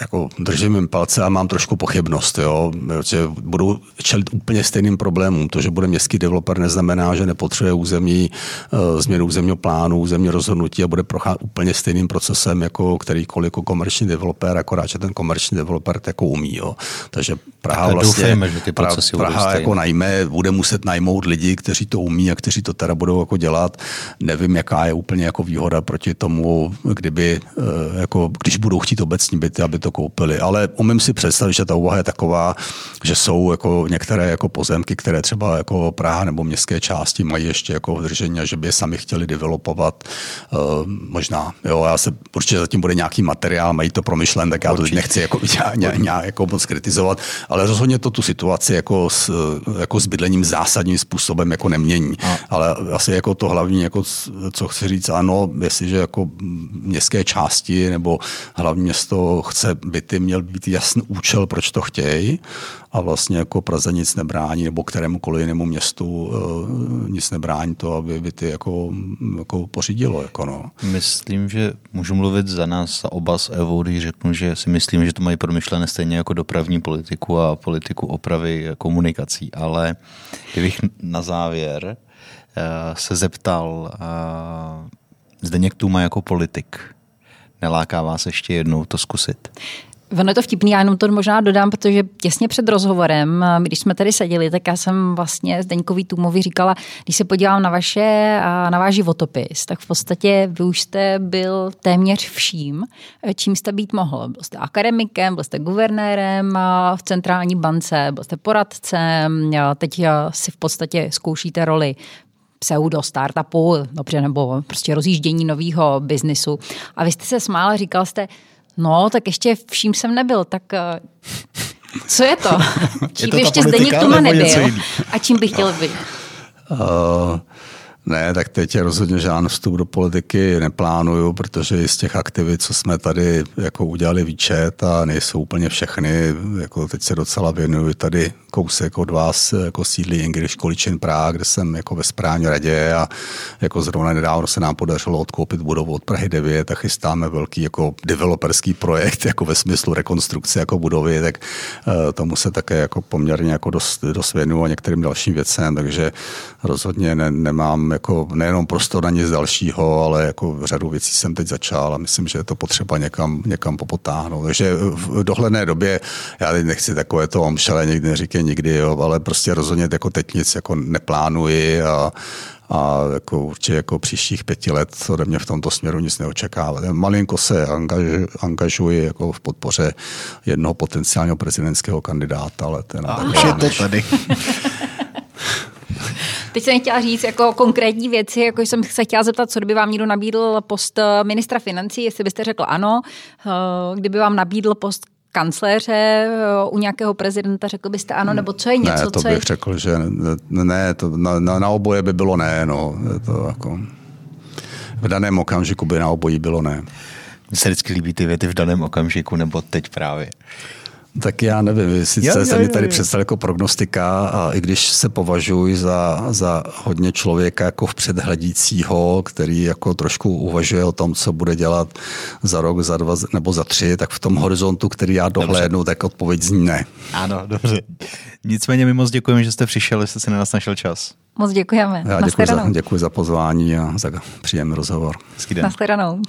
jako držím jim palce a mám trošku pochybnost, jo, že budou čelit úplně stejným problémům. To, že bude městský developer, neznamená, že nepotřebuje území, uh, změnu územního plánu, územní rozhodnutí a bude procházet úplně stejným procesem jako kterýkoliv jako komerční developer, akorát, že ten komerční developer to jako umí. Jo. Takže Praha vlastně, doufejme, že ty procesy Praha jako najme, bude muset najmout lidi, kteří to umí a kteří to teda budou jako dělat. Nevím, jaká je úplně jako výhoda proti tomu, kdyby, uh, jako, když budou chtít obecní byty, aby to koupili. Ale umím si představit, že ta úvaha je taková, že jsou jako některé jako pozemky, které třeba jako Praha nebo městské části mají ještě jako v držení a že by je sami chtěli developovat. Uh, možná, jo, já se určitě zatím bude nějaký materiál, mají to promyšlen, tak já určitě. to nechci jako, nějak, nějak jako moc kritizovat, ale rozhodně to tu situaci jako s, jako s bydlením zásadním způsobem jako nemění. A. Ale asi jako to hlavní, jako, co chci říct, ano, jestliže jako městské části nebo hlavní město chce byty měl být jasný účel, proč to chtějí a vlastně jako Praze nic nebrání nebo kterémukoliv jinému městu uh, nic nebrání to, aby byty jako, jako pořídilo. Jako no. Myslím, že můžu mluvit za nás, za oba s Evou, když řeknu, že si myslím, že to mají promyšlené stejně jako dopravní politiku a politiku opravy komunikací, ale kdybych na závěr uh, se zeptal, uh, Zdeněk Tuma jako politik, neláká vás ještě jednou to zkusit? Ono je to vtipný, já jenom to možná dodám, protože těsně před rozhovorem, když jsme tady seděli, tak já jsem vlastně Zdeňkový Tumovi říkala, když se podívám na, vaše, na váš životopis, tak v podstatě vy už jste byl téměř vším, čím jste být mohl. Byl jste akademikem, byl jste guvernérem v centrální bance, byl jste poradcem, teď si v podstatě zkoušíte roli pseudo startupu, dobře, nebo prostě rozjíždění nového biznisu. A vy jste se smála, říkal jste, no, tak ještě vším jsem nebyl, tak eh, co je to? Čím je to ještě Zdeněk Tuma nebyl? A čím bych chtěl být? Uh, ne, tak teď rozhodně žádný vstup do politiky neplánuju, protože z těch aktivit, co jsme tady jako udělali výčet a nejsou úplně všechny, jako teď se docela věnuju tady kousek od vás jako sídlí English College Prague, kde jsem jako ve správní radě a jako zrovna nedávno se nám podařilo odkoupit budovu od Prahy 9 a chystáme velký jako developerský projekt jako ve smyslu rekonstrukce jako budovy, tak uh, tomu se také jako poměrně jako dost, dost věnuju a některým dalším věcem, takže rozhodně ne, nemám jako nejenom prostor na nic dalšího, ale jako řadu věcí jsem teď začal a myslím, že je to potřeba někam, někam popotáhnout. Takže v dohledné době, já teď nechci takové to omšele, nikdy neříkej nikdy, jo, ale prostě rozhodně jako teď nic jako neplánuji a, a jako určitě jako příštích pěti let ode mě v tomto směru nic neočekává. Malinko se angaž, angažuji jako v podpoře jednoho potenciálního prezidentského kandidáta, ale ten je to tady. Teď jsem chtěla říct jako konkrétní věci, jako jsem se chtěla zeptat, co kdyby vám někdo nabídl post eh, ministra financí, jestli byste řekl ano, eh, kdyby vám nabídl post kancléře eh, u nějakého prezidenta, řekl byste ano, nebo co je něco, ne, to co bych je... řekl, že ne, to na, na, na oboje by bylo ne, no, to jako v daném okamžiku by na obojí bylo ne. Mně se vždycky líbí ty věty v daném okamžiku, nebo teď právě. Tak já nevím, sice jo, se mi tady představil jako prognostika a i když se považuji za, za hodně člověka jako v předhledícího, který jako trošku uvažuje o tom, co bude dělat za rok, za dva nebo za tři, tak v tom horizontu, který já dohlédnu, dobře. tak odpověď zní ne. Ano, dobře. Nicméně my moc děkujeme, že jste přišel, že jste si na nás našel čas. Moc děkujeme. Já děkuji za, děkuji za pozvání a za příjemný rozhovor. Naschledanou.